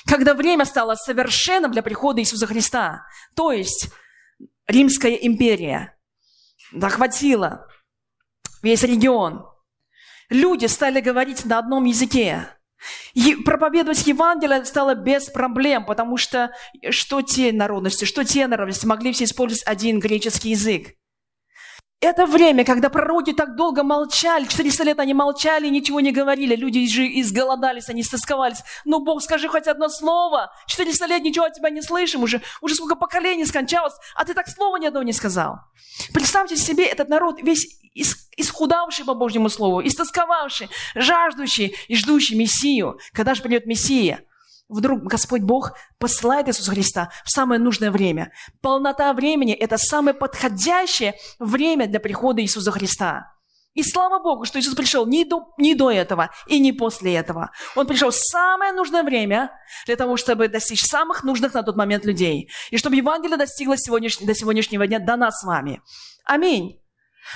когда время стало совершенным для прихода Иисуса Христа. То есть Римская империя захватила весь регион. Люди стали говорить на одном языке. И проповедовать Евангелие стало без проблем, потому что что те народности, что те народности могли все использовать один греческий язык. Это время, когда пророки так долго молчали, 400 лет они молчали, ничего не говорили, люди же изголодались, они стосковались. Но Бог, скажи хоть одно слово, 400 лет ничего от тебя не слышим, уже, уже сколько поколений скончалось, а ты так слова ни одного не сказал. Представьте себе этот народ, весь исхудавший по Божьему Слову, истосковавший, жаждущий и ждущий Мессию, когда же придет Мессия – Вдруг Господь Бог посылает Иисуса Христа в самое нужное время. Полнота времени – это самое подходящее время для прихода Иисуса Христа. И слава Богу, что Иисус пришел не до, не до этого и не после этого. Он пришел в самое нужное время для того, чтобы достичь самых нужных на тот момент людей. И чтобы Евангелие достигло сегодняш... до сегодняшнего дня до нас с вами. Аминь.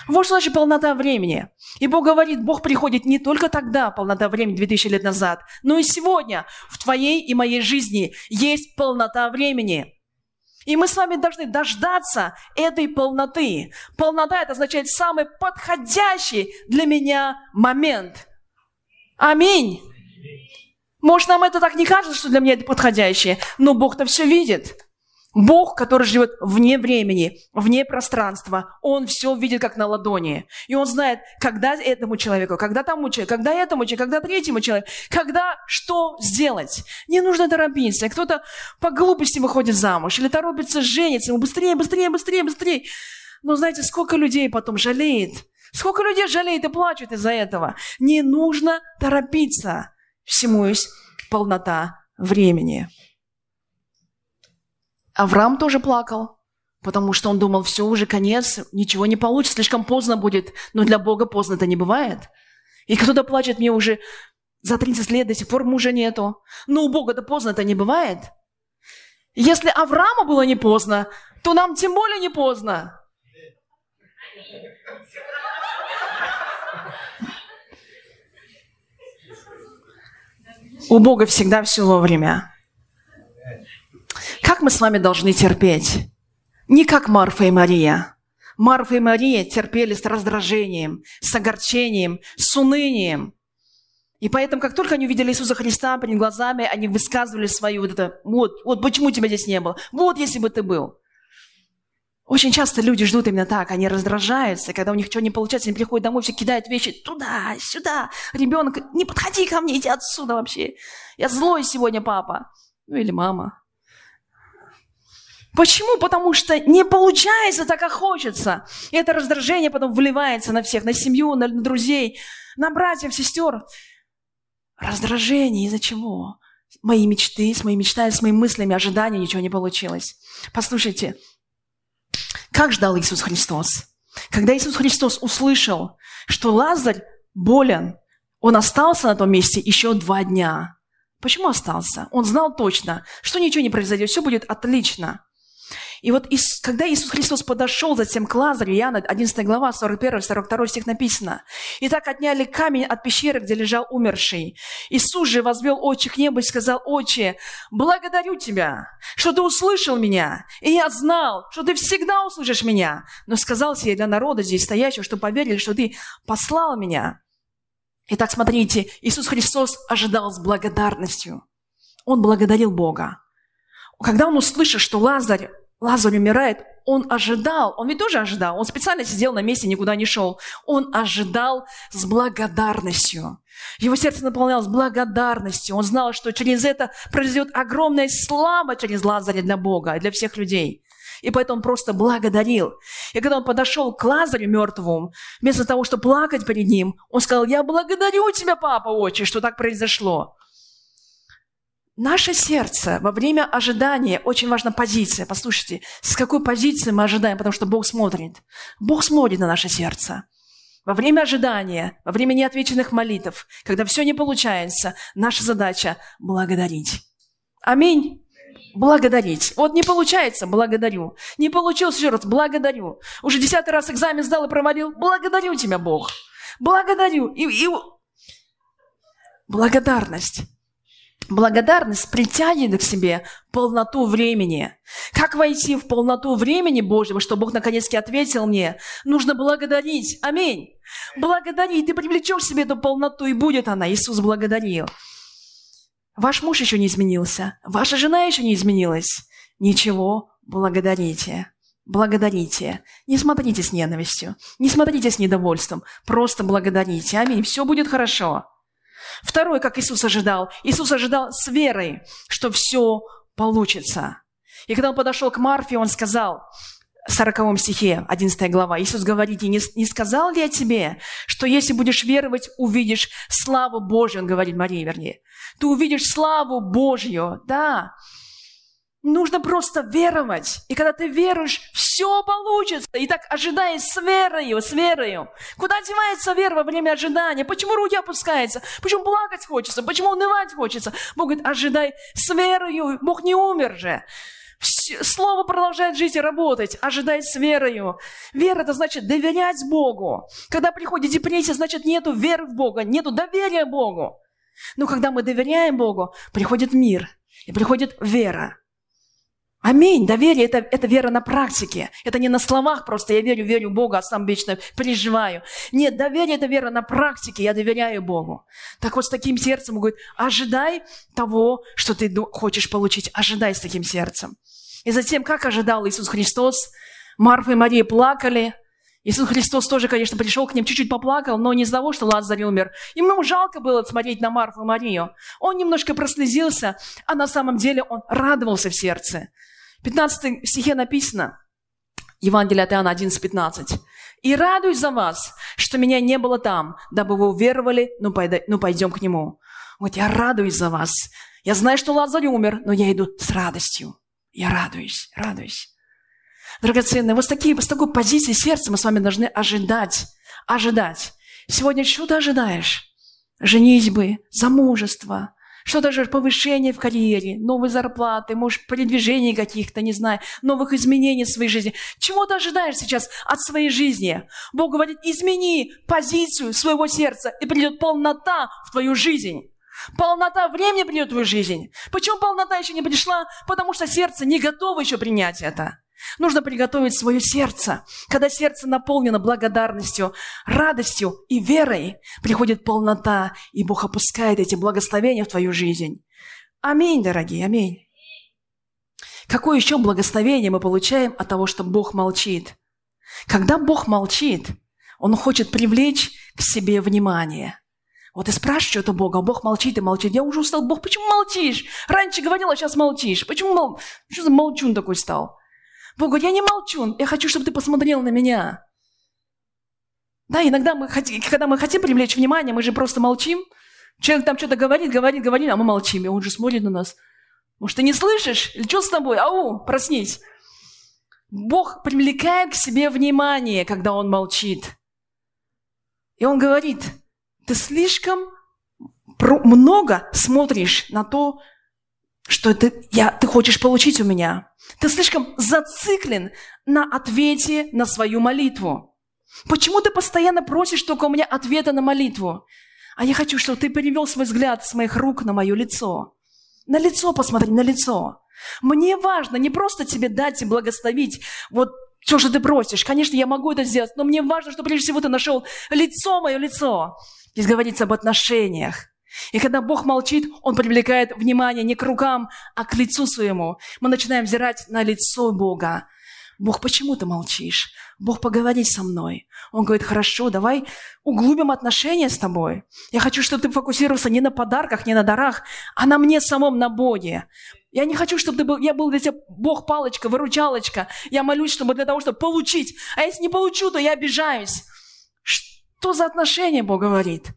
Вот что значит полнота времени. И Бог говорит, Бог приходит не только тогда, полнота времени, 2000 лет назад, но и сегодня в твоей и моей жизни есть полнота времени. И мы с вами должны дождаться этой полноты. Полнота – это означает самый подходящий для меня момент. Аминь. Может, нам это так не кажется, что для меня это подходящее, но Бог-то все видит. Бог, который живет вне времени, вне пространства, Он все видит как на ладони. И Он знает, когда этому человеку, когда тому человеку, когда этому человеку, когда третьему человеку, когда что сделать. Не нужно торопиться. Кто-то по глупости выходит замуж или торопится жениться, ему быстрее, быстрее, быстрее, быстрее. Но знаете, сколько людей потом жалеет? Сколько людей жалеет и плачет из-за этого? Не нужно торопиться. Всему есть полнота времени. Авраам тоже плакал, потому что он думал, все, уже конец, ничего не получится, слишком поздно будет. Но для Бога поздно это не бывает. И кто-то плачет, мне уже за 30 лет до сих пор мужа нету. Но у Бога-то поздно это не бывает. Если Аврааму было не поздно, то нам тем более не поздно. У Бога всегда все вовремя. Как мы с вами должны терпеть? Не как Марфа и Мария. Марфа и Мария терпели с раздражением, с огорчением, с унынием. И поэтому, как только они увидели Иисуса Христа перед глазами, они высказывали свою вот это, вот, вот почему тебя здесь не было, вот если бы ты был. Очень часто люди ждут именно так, они раздражаются, когда у них что не получается, они приходят домой, все кидают вещи туда, сюда. Ребенок, не подходи ко мне, иди отсюда вообще. Я злой сегодня, папа. Ну или мама. Почему? Потому что не получается так, как хочется. И это раздражение потом вливается на всех, на семью, на друзей, на братьев, сестер. Раздражение из-за чего? Мои мечты, с моими мечтами, с моими мыслями, ожиданиями ничего не получилось. Послушайте, как ждал Иисус Христос? Когда Иисус Христос услышал, что Лазарь болен, он остался на том месте еще два дня. Почему остался? Он знал точно, что ничего не произойдет, все будет отлично. И вот когда Иисус Христос подошел затем к Лазарю, Иоанна 11 глава, 41-42 стих написано, «И так отняли камень от пещеры, где лежал умерший. Иисус же возвел очи к небу и сказал, «Отче, благодарю Тебя, что Ты услышал меня, и я знал, что Ты всегда услышишь меня, но сказал себе для народа здесь стоящего, что поверили, что Ты послал меня». Итак, смотрите, Иисус Христос ожидал с благодарностью. Он благодарил Бога. Когда он услышал, что Лазарь Лазарь умирает, он ожидал, он ведь тоже ожидал, он специально сидел на месте, никуда не шел. Он ожидал с благодарностью. Его сердце наполнялось благодарностью. Он знал, что через это произойдет огромная слава через Лазаря для Бога и для всех людей. И поэтому он просто благодарил. И когда он подошел к Лазарю мертвому, вместо того, чтобы плакать перед ним, он сказал, я благодарю тебя, папа, отче, что так произошло. Наше сердце во время ожидания, очень важна позиция. Послушайте, с какой позиции мы ожидаем, потому что Бог смотрит. Бог смотрит на наше сердце. Во время ожидания, во время неотвеченных молитв, когда все не получается, наша задача – благодарить. Аминь. Благодарить. Вот не получается – благодарю. Не получилось еще раз – благодарю. Уже десятый раз экзамен сдал и провалил – благодарю тебя, Бог. Благодарю. И, и... Благодарность. Благодарность притягивает к себе полноту времени. Как войти в полноту времени Божьего, чтобы Бог наконец-таки ответил мне? Нужно благодарить. Аминь. Благодари, ты привлечешь себе эту полноту, и будет она. Иисус благодарил. Ваш муж еще не изменился, ваша жена еще не изменилась. Ничего, благодарите. Благодарите. Не смотрите с ненавистью, не смотрите с недовольством. Просто благодарите. Аминь. Все будет хорошо. Второй, как Иисус ожидал. Иисус ожидал с верой, что все получится. И когда он подошел к Марфе, он сказал, в 40 стихе, 11 глава, Иисус говорит, не, не сказал ли я тебе, что если будешь веровать, увидишь славу Божью, он говорит Марии, вернее. Ты увидишь славу Божью, да. Нужно просто веровать. И когда ты веруешь, все получится. И так ожидай с верою, с верою. Куда девается вера во время ожидания? Почему руки опускаются? Почему плакать хочется? Почему унывать хочется? Бог говорит, ожидай с верою. Бог не умер же. Слово продолжает жить и работать, ожидай с верою. Вера – это значит доверять Богу. Когда приходит депрессия, значит нету веры в Бога, нету доверия Богу. Но когда мы доверяем Богу, приходит мир и приходит вера. Аминь. Доверие это, – это вера на практике. Это не на словах просто «я верю, верю в Бога, а сам вечно переживаю». Нет, доверие – это вера на практике. Я доверяю Богу. Так вот с таким сердцем, он говорит, ожидай того, что ты хочешь получить. Ожидай с таким сердцем. И затем, как ожидал Иисус Христос, Марфа и Мария плакали. Иисус Христос тоже, конечно, пришел к ним, чуть-чуть поплакал, но не из-за того, что Лазарь умер. Ему жалко было смотреть на Марфу и Марию. Он немножко прослезился, а на самом деле он радовался в сердце. В 15 стихе написано, Евангелие от Иоанна 11:15. «И радуюсь за вас, что меня не было там, дабы вы уверовали, ну, ну пойдем к нему». Вот я радуюсь за вас. Я знаю, что Лазарь умер, но я иду с радостью. Я радуюсь, радуюсь. Драгоценные, вот с, такие, с такой позиции сердца мы с вами должны ожидать, ожидать. Сегодня что ты ожидаешь? Женитьбы, замужество, что даже повышение в карьере, новые зарплаты, может, передвижений каких-то, не знаю, новых изменений в своей жизни. Чего ты ожидаешь сейчас от своей жизни? Бог говорит, измени позицию своего сердца, и придет полнота в твою жизнь. Полнота времени придет в твою жизнь. Почему полнота еще не пришла? Потому что сердце не готово еще принять это. Нужно приготовить свое сердце. Когда сердце наполнено благодарностью, радостью и верой, приходит полнота, и Бог опускает эти благословения в твою жизнь. Аминь, дорогие, аминь. Какое еще благословение мы получаем от того, что Бог молчит? Когда Бог молчит, Он хочет привлечь к себе внимание – вот и спрашиваешь что-то Бога, а Бог молчит и молчит. Я уже устал. Бог, почему молчишь? Раньше говорил, а сейчас молчишь. Почему мол... Что за молчун такой стал? Бог говорит, я не молчун. Я хочу, чтобы ты посмотрел на меня. Да, иногда мы хотим, когда мы хотим привлечь внимание, мы же просто молчим. Человек там что-то говорит, говорит, говорит, а мы молчим. И он же смотрит на нас. Может, ты не слышишь? Или что с тобой? Ау, проснись. Бог привлекает к себе внимание, когда Он молчит. И Он говорит, ты слишком много смотришь на то, что ты, я, ты хочешь получить у меня. Ты слишком зациклен на ответе на свою молитву. Почему ты постоянно просишь только у меня ответа на молитву? А я хочу, чтобы ты перевел свой взгляд с моих рук на мое лицо. На лицо посмотри, на лицо. Мне важно не просто тебе дать и благословить вот все, что ты просишь. Конечно, я могу это сделать, но мне важно, чтобы прежде всего ты нашел лицо, мое лицо. Здесь говорится об отношениях. И когда Бог молчит, Он привлекает внимание не к рукам, а к лицу своему. Мы начинаем взирать на лицо Бога. Бог, почему ты молчишь? Бог, поговори со мной. Он говорит, хорошо, давай углубим отношения с тобой. Я хочу, чтобы ты фокусировался не на подарках, не на дарах, а на мне самом, на Боге. Я не хочу, чтобы ты был, я был для тебя Бог палочка, выручалочка. Я молюсь, чтобы для того, чтобы получить. А если не получу, то я обижаюсь. Что за отношение Бог говорит?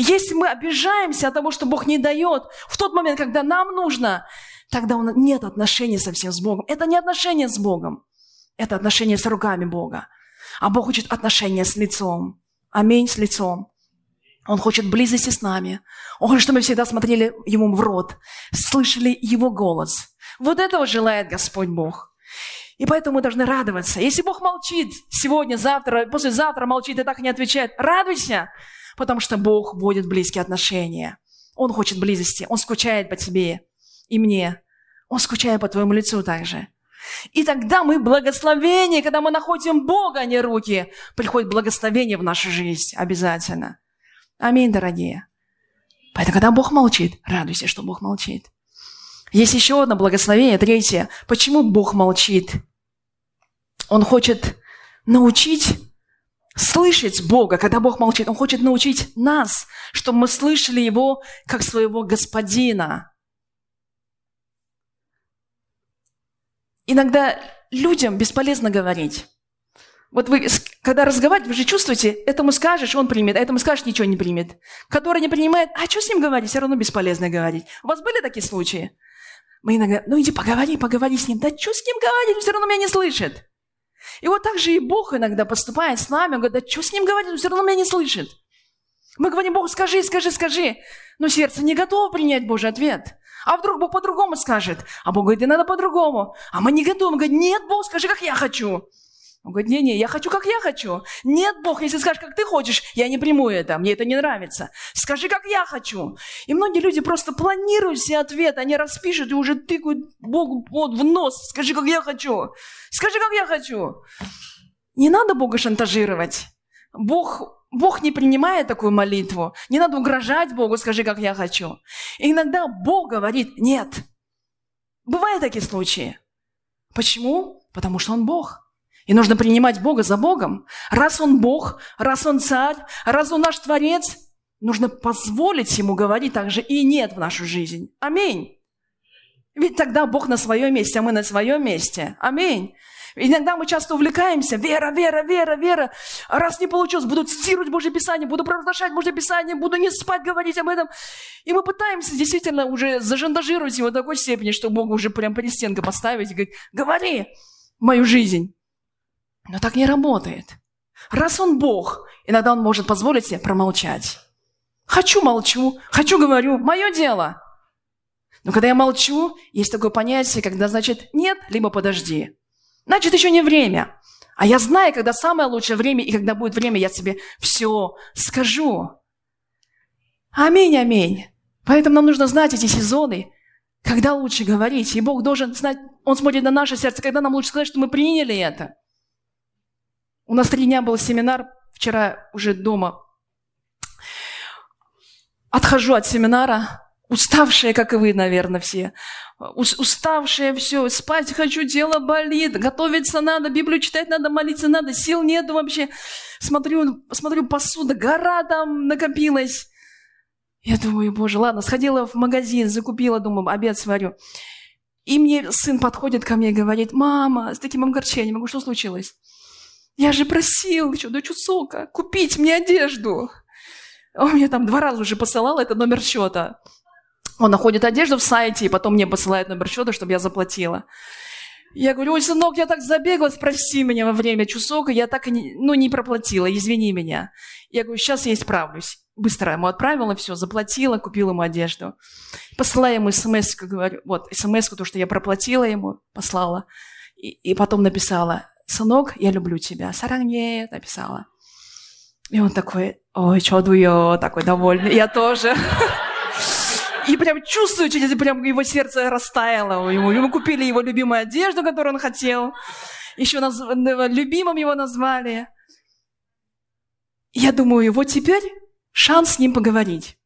Если мы обижаемся от того, что Бог не дает, в тот момент, когда нам нужно, тогда у нас нет отношения совсем с Богом. Это не отношение с Богом. Это отношение с руками Бога. А Бог хочет отношения с лицом. Аминь, с лицом. Он хочет близости с нами. Он хочет, чтобы мы всегда смотрели Ему в рот, слышали Его голос. Вот этого желает Господь Бог. И поэтому мы должны радоваться. Если Бог молчит сегодня, завтра, послезавтра молчит и так и не отвечает, радуйся, потому что Бог вводит близкие отношения. Он хочет близости, Он скучает по тебе и мне. Он скучает по твоему лицу также. И тогда мы благословение, когда мы находим Бога, а не руки, приходит благословение в нашу жизнь обязательно. Аминь, дорогие. Поэтому, когда Бог молчит, радуйся, что Бог молчит. Есть еще одно благословение, третье. Почему Бог молчит? Он хочет научить слышать Бога, когда Бог молчит. Он хочет научить нас, чтобы мы слышали Его как своего Господина. Иногда людям бесполезно говорить. Вот вы, когда разговариваете, вы же чувствуете, этому скажешь, он примет, а этому скажешь, ничего не примет. Который не принимает, а что с ним говорить, все равно бесполезно говорить. У вас были такие случаи? Мы иногда, ну иди поговори, поговори с ним. Да что с ним говорить, он все равно меня не слышит. И вот так же и Бог иногда поступает с нами. Он говорит, да что с ним говорить, он все равно меня не слышит. Мы говорим, Бог, скажи, скажи, скажи. Но сердце не готово принять Божий ответ. А вдруг Бог по-другому скажет? А Бог говорит, и надо по-другому. А мы не готовы. Он говорит, нет, Бог, скажи, как я хочу. Он говорит, не-не, я хочу, как я хочу. Нет, Бог, если скажешь, как ты хочешь, я не приму это, мне это не нравится. Скажи, как я хочу. И многие люди просто планируют все ответы, они распишут и уже тыкают Богу вот в нос. Скажи, как я хочу. Скажи, как я хочу. Не надо Бога шантажировать. Бог Бог не принимает такую молитву. Не надо угрожать Богу, скажи, как я хочу. И иногда Бог говорит, нет. Бывают такие случаи. Почему? Потому что Он Бог. И нужно принимать Бога за Богом. Раз Он Бог, раз Он Царь, раз Он наш Творец, нужно позволить Ему говорить также и нет в нашу жизнь. Аминь. Ведь тогда Бог на своем месте, а мы на своем месте. Аминь. Иногда мы часто увлекаемся. Вера, вера, вера, вера. Раз не получилось, буду цитировать Божье Писание, буду провозглашать Божье Писание, буду не спать, говорить об этом. И мы пытаемся действительно уже зажандажировать его до такой степени, что Бога уже прям по стенкой поставить и говорить, говори мою жизнь. Но так не работает. Раз он Бог, иногда он может позволить себе промолчать. Хочу – молчу, хочу – говорю, мое дело. Но когда я молчу, есть такое понятие, когда значит нет, либо подожди. Значит, еще не время. А я знаю, когда самое лучшее время, и когда будет время, я тебе все скажу. Аминь, аминь. Поэтому нам нужно знать эти сезоны, когда лучше говорить. И Бог должен знать, Он смотрит на наше сердце, когда нам лучше сказать, что мы приняли это. У нас три дня был семинар, вчера уже дома. Отхожу от семинара, уставшие, как и вы, наверное, все уставшая, все, спать хочу, тело болит, готовиться надо, Библию читать надо, молиться надо, сил нету вообще. Смотрю, смотрю, посуда, гора там накопилась. Я думаю, боже, ладно, сходила в магазин, закупила, думаю, обед сварю. И мне сын подходит ко мне и говорит, мама, с таким огорчением, говорю, что случилось? Я же просил еще дочь сока купить мне одежду. Он мне там два раза уже посылал это номер счета. Он находит одежду в сайте, и потом мне посылает номер счета, чтобы я заплатила. Я говорю, ой, сынок, я так забегалась, прости меня во время часок, и я так и не, ну, не проплатила, извини меня. Я говорю, сейчас я исправлюсь. Быстро ему отправила, все, заплатила, купила ему одежду. Посылаю ему смс, говорю, вот, смс, то, что я проплатила ему, послала. И, и потом написала, сынок, я люблю тебя. Саранге, написала. И он такой, ой, что дуё, такой довольный. Я тоже. И прям чувствуете, прям его сердце растаяло ему. Ему купили его любимую одежду, которую он хотел. Еще наз... любимым его назвали. Я думаю, вот теперь шанс с ним поговорить.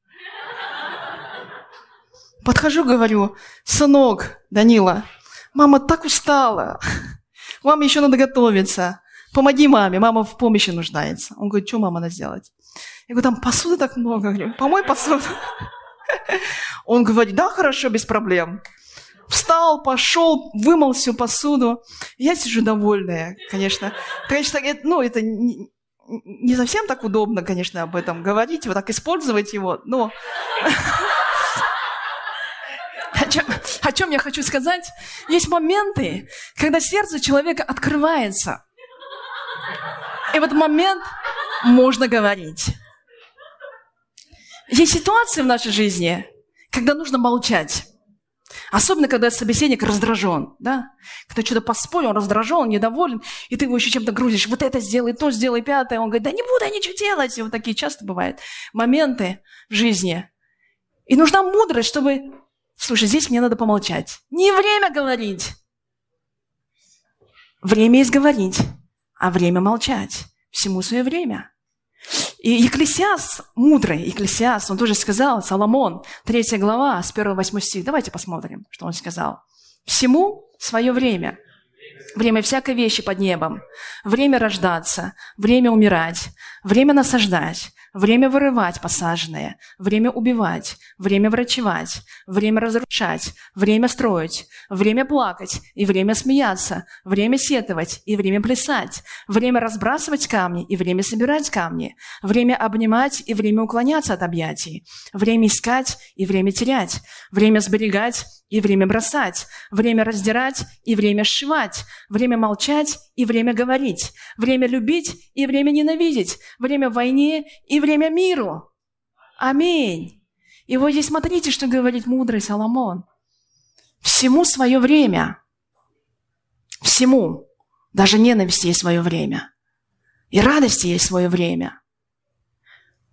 Подхожу, говорю, сынок, Данила, мама так устала. Вам еще надо готовиться. Помоги маме, мама в помощи нуждается. Он говорит, что мама надо сделать? Я говорю, там посуды так много. говорю, помой посуду. Он говорит, да, хорошо, без проблем. Встал, пошел, вымыл всю посуду. Я сижу довольная, конечно. Конечно, ну, это не, не совсем так удобно, конечно, об этом говорить, вот так использовать его, но... О чем, о чем я хочу сказать? Есть моменты, когда сердце человека открывается. И в этот момент можно говорить. Есть ситуации в нашей жизни, когда нужно молчать. Особенно, когда собеседник раздражен, да? Когда что-то поспорил, он раздражен, недоволен, и ты его еще чем-то грузишь. Вот это сделай, то сделай, пятое. Он говорит, да не буду я ничего делать. И вот такие часто бывают моменты в жизни. И нужна мудрость, чтобы... Слушай, здесь мне надо помолчать. Не время говорить. Время есть говорить, а время молчать. Всему свое время. И Екклесиас, мудрый Екклесиас, он тоже сказал, Соломон, 3 глава, с 1-8 стих. Давайте посмотрим, что он сказал. Всему свое время. Время всякой вещи под небом. Время рождаться, время умирать, время насаждать, время вырывать посаженное, время убивать, время врачевать, время разрушать, время строить, время плакать и время смеяться, время сетовать и время плясать, время разбрасывать камни и время собирать камни, время обнимать и время уклоняться от объятий, время искать и время терять, время сберегать и время бросать, время раздирать и время сшивать, время молчать и время говорить, время любить и время ненавидеть, время войне и время миру. Аминь. И вот здесь смотрите, что говорит мудрый Соломон. Всему свое время. Всему. Даже ненависти есть свое время. И радости есть свое время.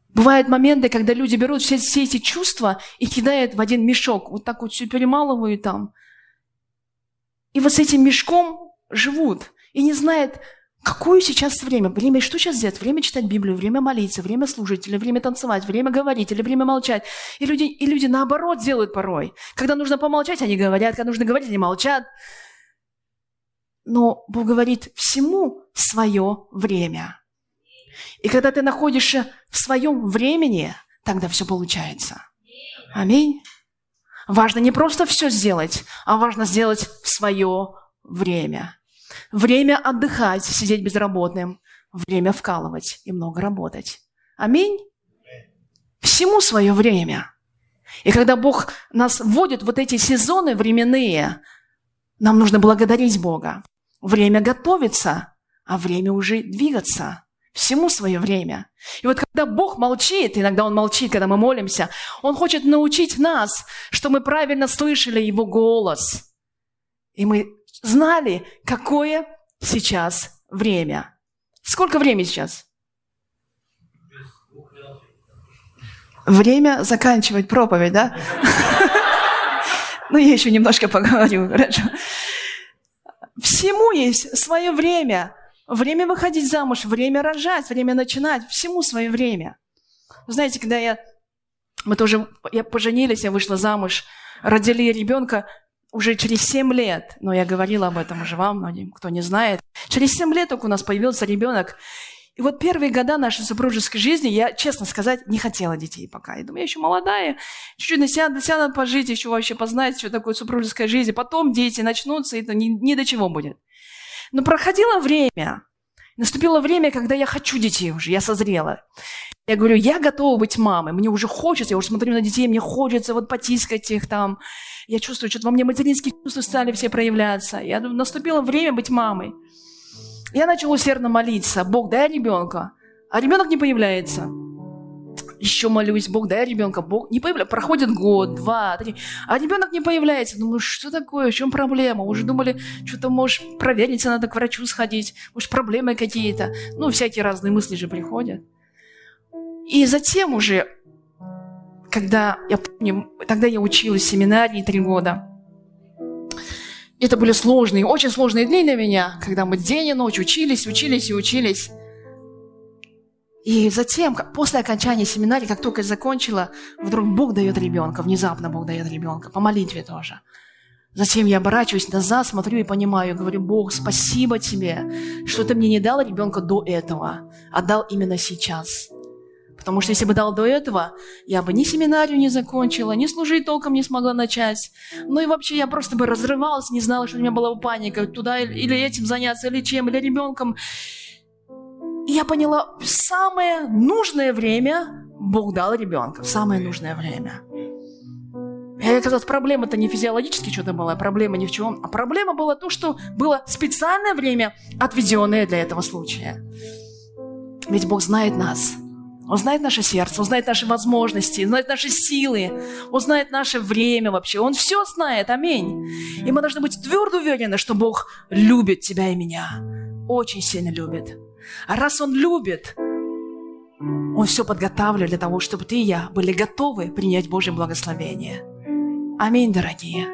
Бывают моменты, когда люди берут все, все эти чувства и кидают в один мешок. Вот так вот все перемалывают там. И вот с этим мешком живут. И не знают, какое сейчас время. Время, что сейчас делать? Время читать Библию, время молиться, время служить, или время танцевать, время говорить, или время молчать. И люди, и люди наоборот делают порой. Когда нужно помолчать, они говорят. Когда нужно говорить, они молчат. Но Бог говорит, всему свое время. И когда ты находишься в своем времени, тогда все получается. Аминь. Важно не просто все сделать, а важно сделать в свое время. Время отдыхать, сидеть безработным. Время вкалывать и много работать. Аминь. Всему свое время. И когда Бог нас вводит вот эти сезоны временные, нам нужно благодарить Бога. Время готовиться, а время уже двигаться. Всему свое время. И вот когда Бог молчит, иногда Он молчит, когда мы молимся, Он хочет научить нас, что мы правильно слышали Его голос. И мы знали, какое сейчас время. Сколько времени сейчас? Время заканчивать проповедь, да? *laughs* Ну, я еще немножко поговорю. Всему есть свое время. Время выходить замуж, время рожать, время начинать, всему свое время. знаете, когда я, мы тоже, я поженились, я вышла замуж, родили ребенка уже через 7 лет, но я говорила об этом уже вам, многим, кто не знает. Через 7 лет только у нас появился ребенок. И вот первые года нашей супружеской жизни я, честно сказать, не хотела детей пока. Я думаю, я еще молодая, чуть-чуть на себя, на себя надо пожить, еще вообще познать, что такое супружеская жизнь. Потом дети начнутся, и это ни, ни до чего будет. Но проходило время. Наступило время, когда я хочу детей уже, я созрела. Я говорю, я готова быть мамой, мне уже хочется, я уже смотрю на детей, мне хочется вот потискать их там. Я чувствую, что во мне материнские чувства стали все проявляться. Я думаю, наступило время быть мамой. Я начала усердно молиться, Бог, дай ребенка. А ребенок не появляется еще молюсь, Бог, дай ребенка, Бог не появляется. Проходит год, два, три, а ребенок не появляется. Думаю, что такое, в чем проблема? Уже думали, что-то, может, провериться, надо к врачу сходить, может, проблемы какие-то. Ну, всякие разные мысли же приходят. И затем уже, когда я помню, тогда я училась в семинарии три года, это были сложные, очень сложные дни для меня, когда мы день и ночь учились, учились и учились. И затем, после окончания семинария, как только я закончила, вдруг Бог дает ребенка, внезапно Бог дает ребенка, по молитве тоже. Затем я оборачиваюсь назад, смотрю и понимаю, говорю, Бог, спасибо тебе, что ты мне не дал ребенка до этого, а дал именно сейчас. Потому что если бы дал до этого, я бы ни семинарию не закончила, ни служить толком не смогла начать. Ну и вообще я просто бы разрывалась, не знала, что у меня была паника, туда или этим заняться, или чем, или ребенком. Я поняла, в самое нужное время Бог дал ребенка, в самое нужное время. И оказалось, проблема-то не физиологически что-то была, проблема ни в чем, а проблема была то, что было специальное время, отведенное для этого случая. Ведь Бог знает нас. Он знает наше сердце, Он знает наши возможности, Он знает наши силы, Он знает наше время вообще. Он все знает, аминь. И мы должны быть твердо уверены, что Бог любит тебя и меня. Очень сильно любит. А раз Он любит, Он все подготавливает для того, чтобы ты и я были готовы принять Божье благословение. Аминь, дорогие.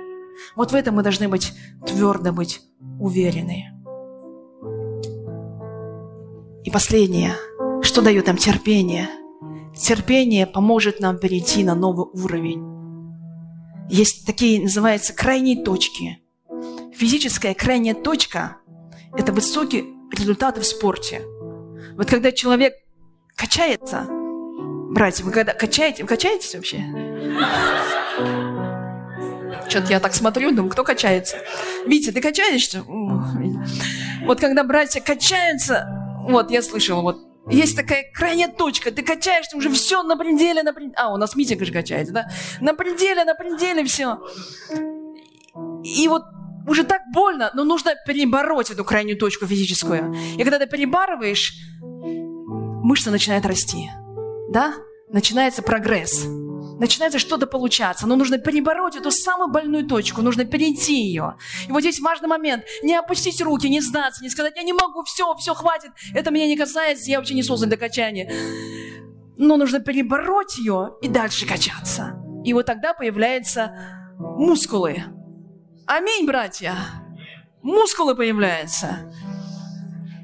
Вот в этом мы должны быть твердо быть уверены. И последнее, что дает нам терпение? Терпение поможет нам перейти на новый уровень. Есть такие, называются, крайние точки. Физическая крайняя точка – это высокие результаты в спорте. Вот когда человек качается, братья, вы когда качаете, вы качаетесь вообще? Что-то я так смотрю, думаю, кто качается? Витя, ты качаешься? Вот когда братья качаются, вот я слышала, вот есть такая крайняя точка, ты качаешься уже все на пределе, на пределе. А, у нас Митя, конечно, качается, да? На пределе, на пределе все. И вот уже так больно, но нужно перебороть эту крайнюю точку физическую. И когда ты перебарываешь, мышца начинает расти. Да? Начинается прогресс начинается что-то получаться, но нужно перебороть эту самую больную точку, нужно перейти ее. И вот здесь важный момент. Не опустить руки, не сдаться, не сказать, я не могу, все, все, хватит, это меня не касается, я вообще не создан для качания. Но нужно перебороть ее и дальше качаться. И вот тогда появляются мускулы. Аминь, братья. Мускулы появляются.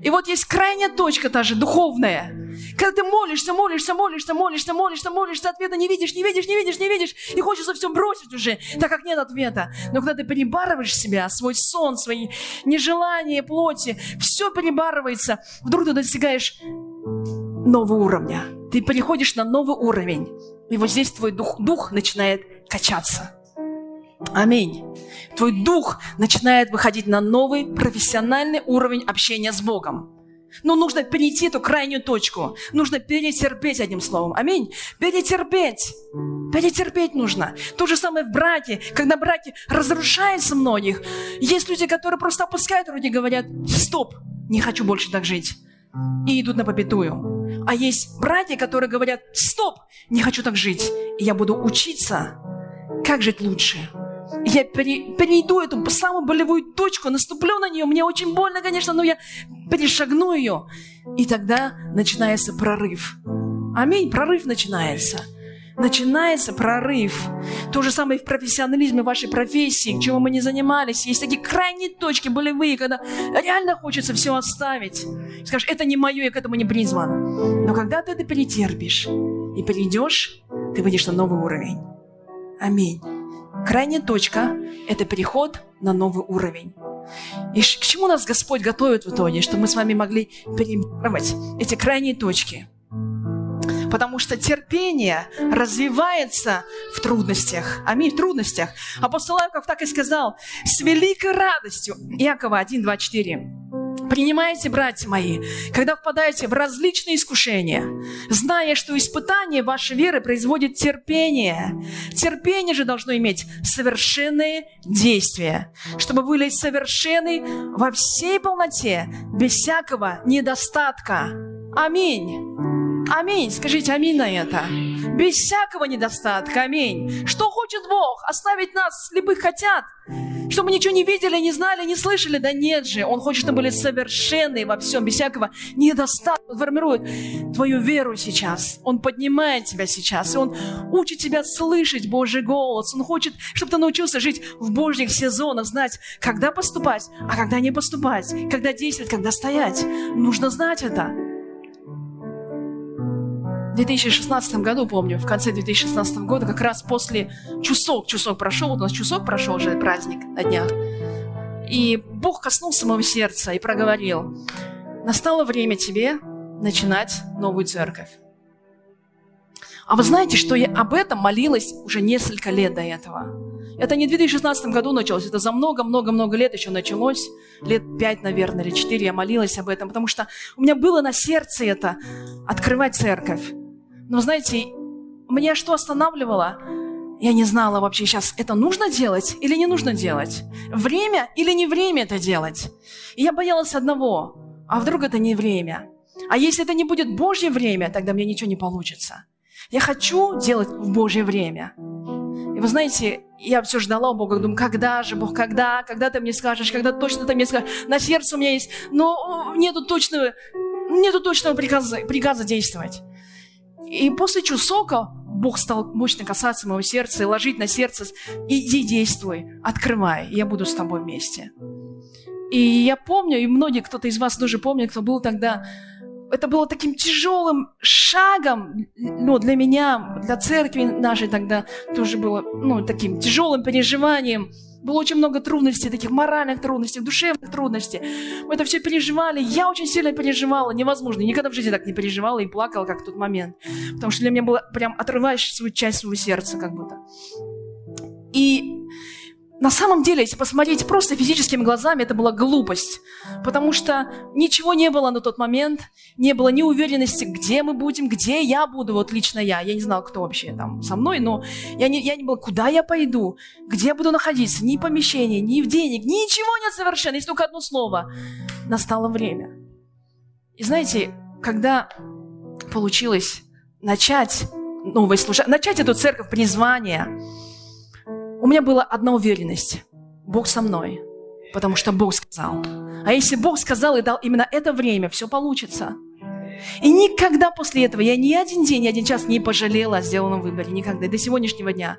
И вот есть крайняя точка даже, духовная. Когда ты молишься, молишься, молишься, молишься, молишься, молишься, ответа не видишь, не видишь, не видишь, не видишь, и хочется все бросить уже, так как нет ответа. Но когда ты перебарываешь себя, свой сон, свои нежелания плоти, все перебарывается, вдруг ты достигаешь нового уровня. Ты переходишь на новый уровень. И вот здесь твой дух, дух начинает качаться. Аминь. Твой дух начинает выходить на новый профессиональный уровень общения с Богом. Но нужно перейти эту крайнюю точку. Нужно перетерпеть одним словом. Аминь. Перетерпеть. Перетерпеть нужно. То же самое в браке. Когда браки разрушаются многих, есть люди, которые просто опускают руки и говорят, стоп, не хочу больше так жить. И идут на попятую. А есть братья, которые говорят, стоп, не хочу так жить. И я буду учиться, как жить лучше я пере, перейду эту самую болевую точку, наступлю на нее, мне очень больно, конечно, но я перешагну ее. И тогда начинается прорыв. Аминь, прорыв начинается. Начинается прорыв. То же самое и в профессионализме вашей профессии, к чему мы не занимались. Есть такие крайние точки болевые, когда реально хочется все оставить. Скажешь, это не мое, я к этому не призван. Но когда ты это перетерпишь и перейдешь, ты выйдешь на новый уровень. Аминь. Крайняя точка – это переход на новый уровень. И к чему нас Господь готовит в итоге, чтобы мы с вами могли перебрать эти крайние точки? Потому что терпение развивается в трудностях. Аминь, в трудностях. Апостол Иаков так и сказал, с великой радостью. Иакова 1, 2, 4. Принимайте, братья мои, когда впадаете в различные искушения, зная, что испытание вашей веры производит терпение. Терпение же должно иметь совершенные действия, чтобы были совершенны во всей полноте, без всякого недостатка. Аминь. Аминь. Скажите аминь на это. Без всякого недостатка. Аминь. Что хочет Бог? Оставить нас слепых хотят. Чтобы мы ничего не видели, не знали, не слышали. Да нет же. Он хочет, чтобы были совершенны во всем, без всякого недостатка. Он формирует твою веру сейчас. Он поднимает тебя сейчас. И Он учит тебя слышать Божий голос. Он хочет, чтобы ты научился жить в Божьих сезонах, знать, когда поступать, а когда не поступать, когда действовать, когда стоять. Нужно знать это. В 2016 году, помню, в конце 2016 года, как раз после чусок, чусок прошел, вот у нас чусок прошел уже праздник на днях, и Бог коснулся моего сердца и проговорил, настало время тебе начинать новую церковь. А вы знаете, что я об этом молилась уже несколько лет до этого. Это не в 2016 году началось, это за много-много-много лет еще началось. Лет пять, наверное, или четыре я молилась об этом, потому что у меня было на сердце это открывать церковь. Но знаете, меня что останавливало? Я не знала вообще сейчас, это нужно делать или не нужно делать? Время или не время это делать? И я боялась одного, а вдруг это не время? А если это не будет Божье время, тогда мне ничего не получится. Я хочу делать в Божье время. И вы знаете, я все ждала у Бога, думаю, когда же, Бог, когда, когда ты мне скажешь, когда точно ты мне скажешь, на сердце у меня есть, но нету точного, нету точного приказа, приказа действовать. И после чусока Бог стал мощно касаться моего сердца и ложить на сердце, иди действуй, открывай, я буду с тобой вместе. И я помню, и многие, кто-то из вас тоже помнит, кто был тогда, это было таким тяжелым шагом, ну, для меня, для церкви нашей тогда тоже было, ну, таким тяжелым переживанием. Было очень много трудностей, таких моральных трудностей, душевных трудностей. Мы это все переживали. Я очень сильно переживала, невозможно. Никогда в жизни так не переживала и плакала, как в тот момент. Потому что для меня было прям отрываешь свою часть своего сердца, как будто. И на самом деле, если посмотреть просто физическими глазами, это была глупость. Потому что ничего не было на тот момент, не было ни уверенности, где мы будем, где я буду, вот лично я. Я не знала, кто вообще там со мной, но я не, я не была, куда я пойду, где я буду находиться, ни помещения, ни в денег, ничего нет совершенно, есть только одно слово. Настало время. И знаете, когда получилось начать новое служение, начать эту церковь призвания, у меня была одна уверенность. Бог со мной, потому что Бог сказал. А если Бог сказал и дал именно это время, все получится. И никогда после этого я ни один день, ни один час не пожалела о сделанном выборе. Никогда. До сегодняшнего дня.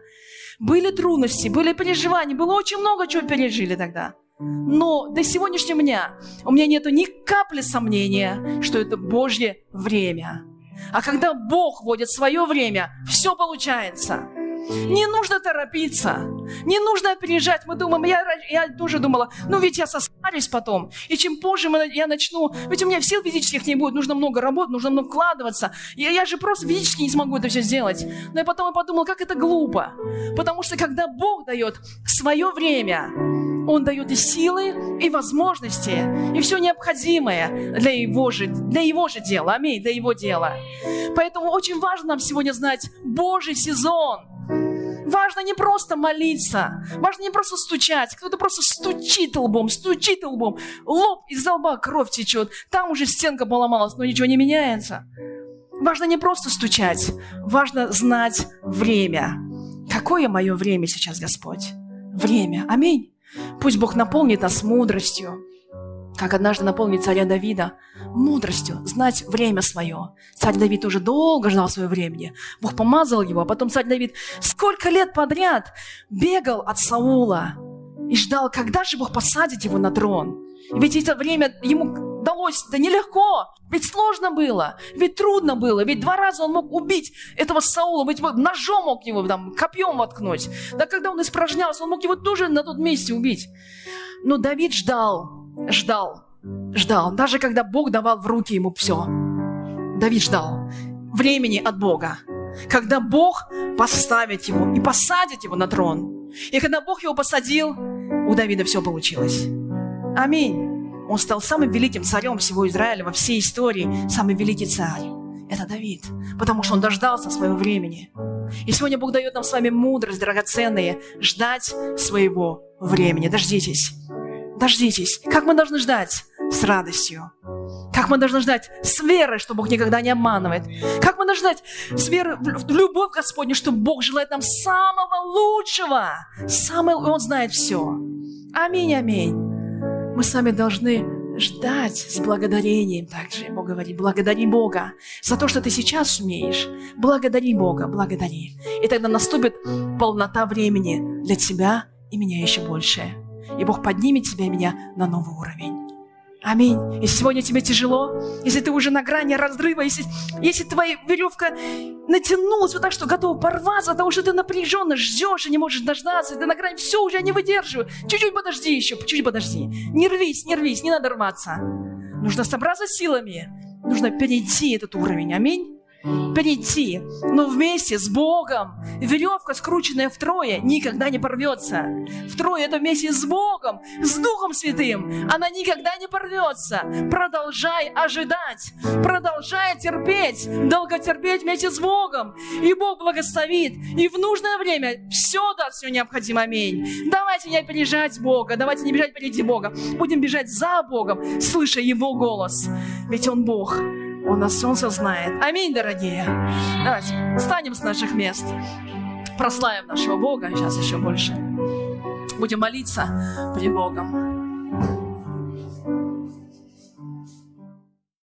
Были трудности, были переживания, было очень много чего пережили тогда. Но до сегодняшнего дня у меня нету ни капли сомнения, что это Божье время. А когда Бог вводит свое время, все получается. Не нужно торопиться, не нужно опережать. Мы думаем, я, я тоже думала, ну ведь я состарюсь потом, и чем позже я начну, ведь у меня сил физических не будет, нужно много работать, нужно много вкладываться. Я, я же просто физически не смогу это все сделать. Но я потом подумала, как это глупо. Потому что когда Бог дает свое время, он дает и силы, и возможности, и все необходимое для его же, для его же дела. Аминь, для его дела. Поэтому очень важно нам сегодня знать Божий сезон. Важно не просто молиться, важно не просто стучать. Кто-то просто стучит лбом, стучит лбом. Лоб из лба кровь течет. Там уже стенка поломалась, но ничего не меняется. Важно не просто стучать, важно знать время. Какое мое время сейчас, Господь? Время. Аминь. Пусть Бог наполнит нас мудростью, как однажды наполнил царя Давида мудростью, знать время свое. Царь Давид уже долго ждал своего времени. Бог помазал его, а потом царь Давид сколько лет подряд бегал от Саула и ждал, когда же Бог посадит его на трон. Ведь это время ему далось, да нелегко, ведь сложно было, ведь трудно было, ведь два раза он мог убить этого Саула, ведь ножом мог его там копьем воткнуть. Да когда он испражнялся, он мог его тоже на тот месте убить. Но Давид ждал, ждал, ждал, даже когда Бог давал в руки ему все. Давид ждал времени от Бога, когда Бог поставит его и посадит его на трон. И когда Бог его посадил, у Давида все получилось. Аминь. Он стал самым великим царем всего Израиля во всей истории, самый великий царь. Это Давид, потому что он дождался своего времени. И сегодня Бог дает нам с вами мудрость, драгоценные, ждать своего времени. Дождитесь. Дождитесь. Как мы должны ждать? С радостью. Как мы должны ждать с верой, что Бог никогда не обманывает. Как мы должны ждать с верой в любовь Господню, что Бог желает нам самого лучшего. Самое, Он знает все. Аминь, аминь. Мы с вами должны ждать с благодарением также. Бог говорит, благодари Бога за то, что ты сейчас умеешь. Благодари Бога, благодари. И тогда наступит полнота времени для тебя и меня еще больше и Бог поднимет тебя и меня на новый уровень. Аминь. Если сегодня тебе тяжело, если ты уже на грани разрыва, если, если твоя веревка натянулась вот так, что готова порваться, потому что ты напряженно ждешь и не можешь дождаться, ты на грани, все, уже я не выдерживаю. Чуть-чуть подожди еще, чуть-чуть подожди. Не рвись, не рвись, не надо рваться. Нужно собраться силами, нужно перейти этот уровень. Аминь перейти, но вместе с Богом. Веревка, скрученная втрое, никогда не порвется. Втрое это вместе с Богом, с Духом Святым. Она никогда не порвется. Продолжай ожидать, продолжай терпеть, долго терпеть вместе с Богом. И Бог благословит. И в нужное время все даст, все необходимо. Аминь. Давайте не опережать Бога, давайте не бежать впереди Бога. Будем бежать за Богом, слыша Его голос. Ведь Он Бог. Он нас солнце знает. Аминь, дорогие. Давайте встанем с наших мест. Прославим нашего Бога. Сейчас еще больше. Будем молиться пред Богом.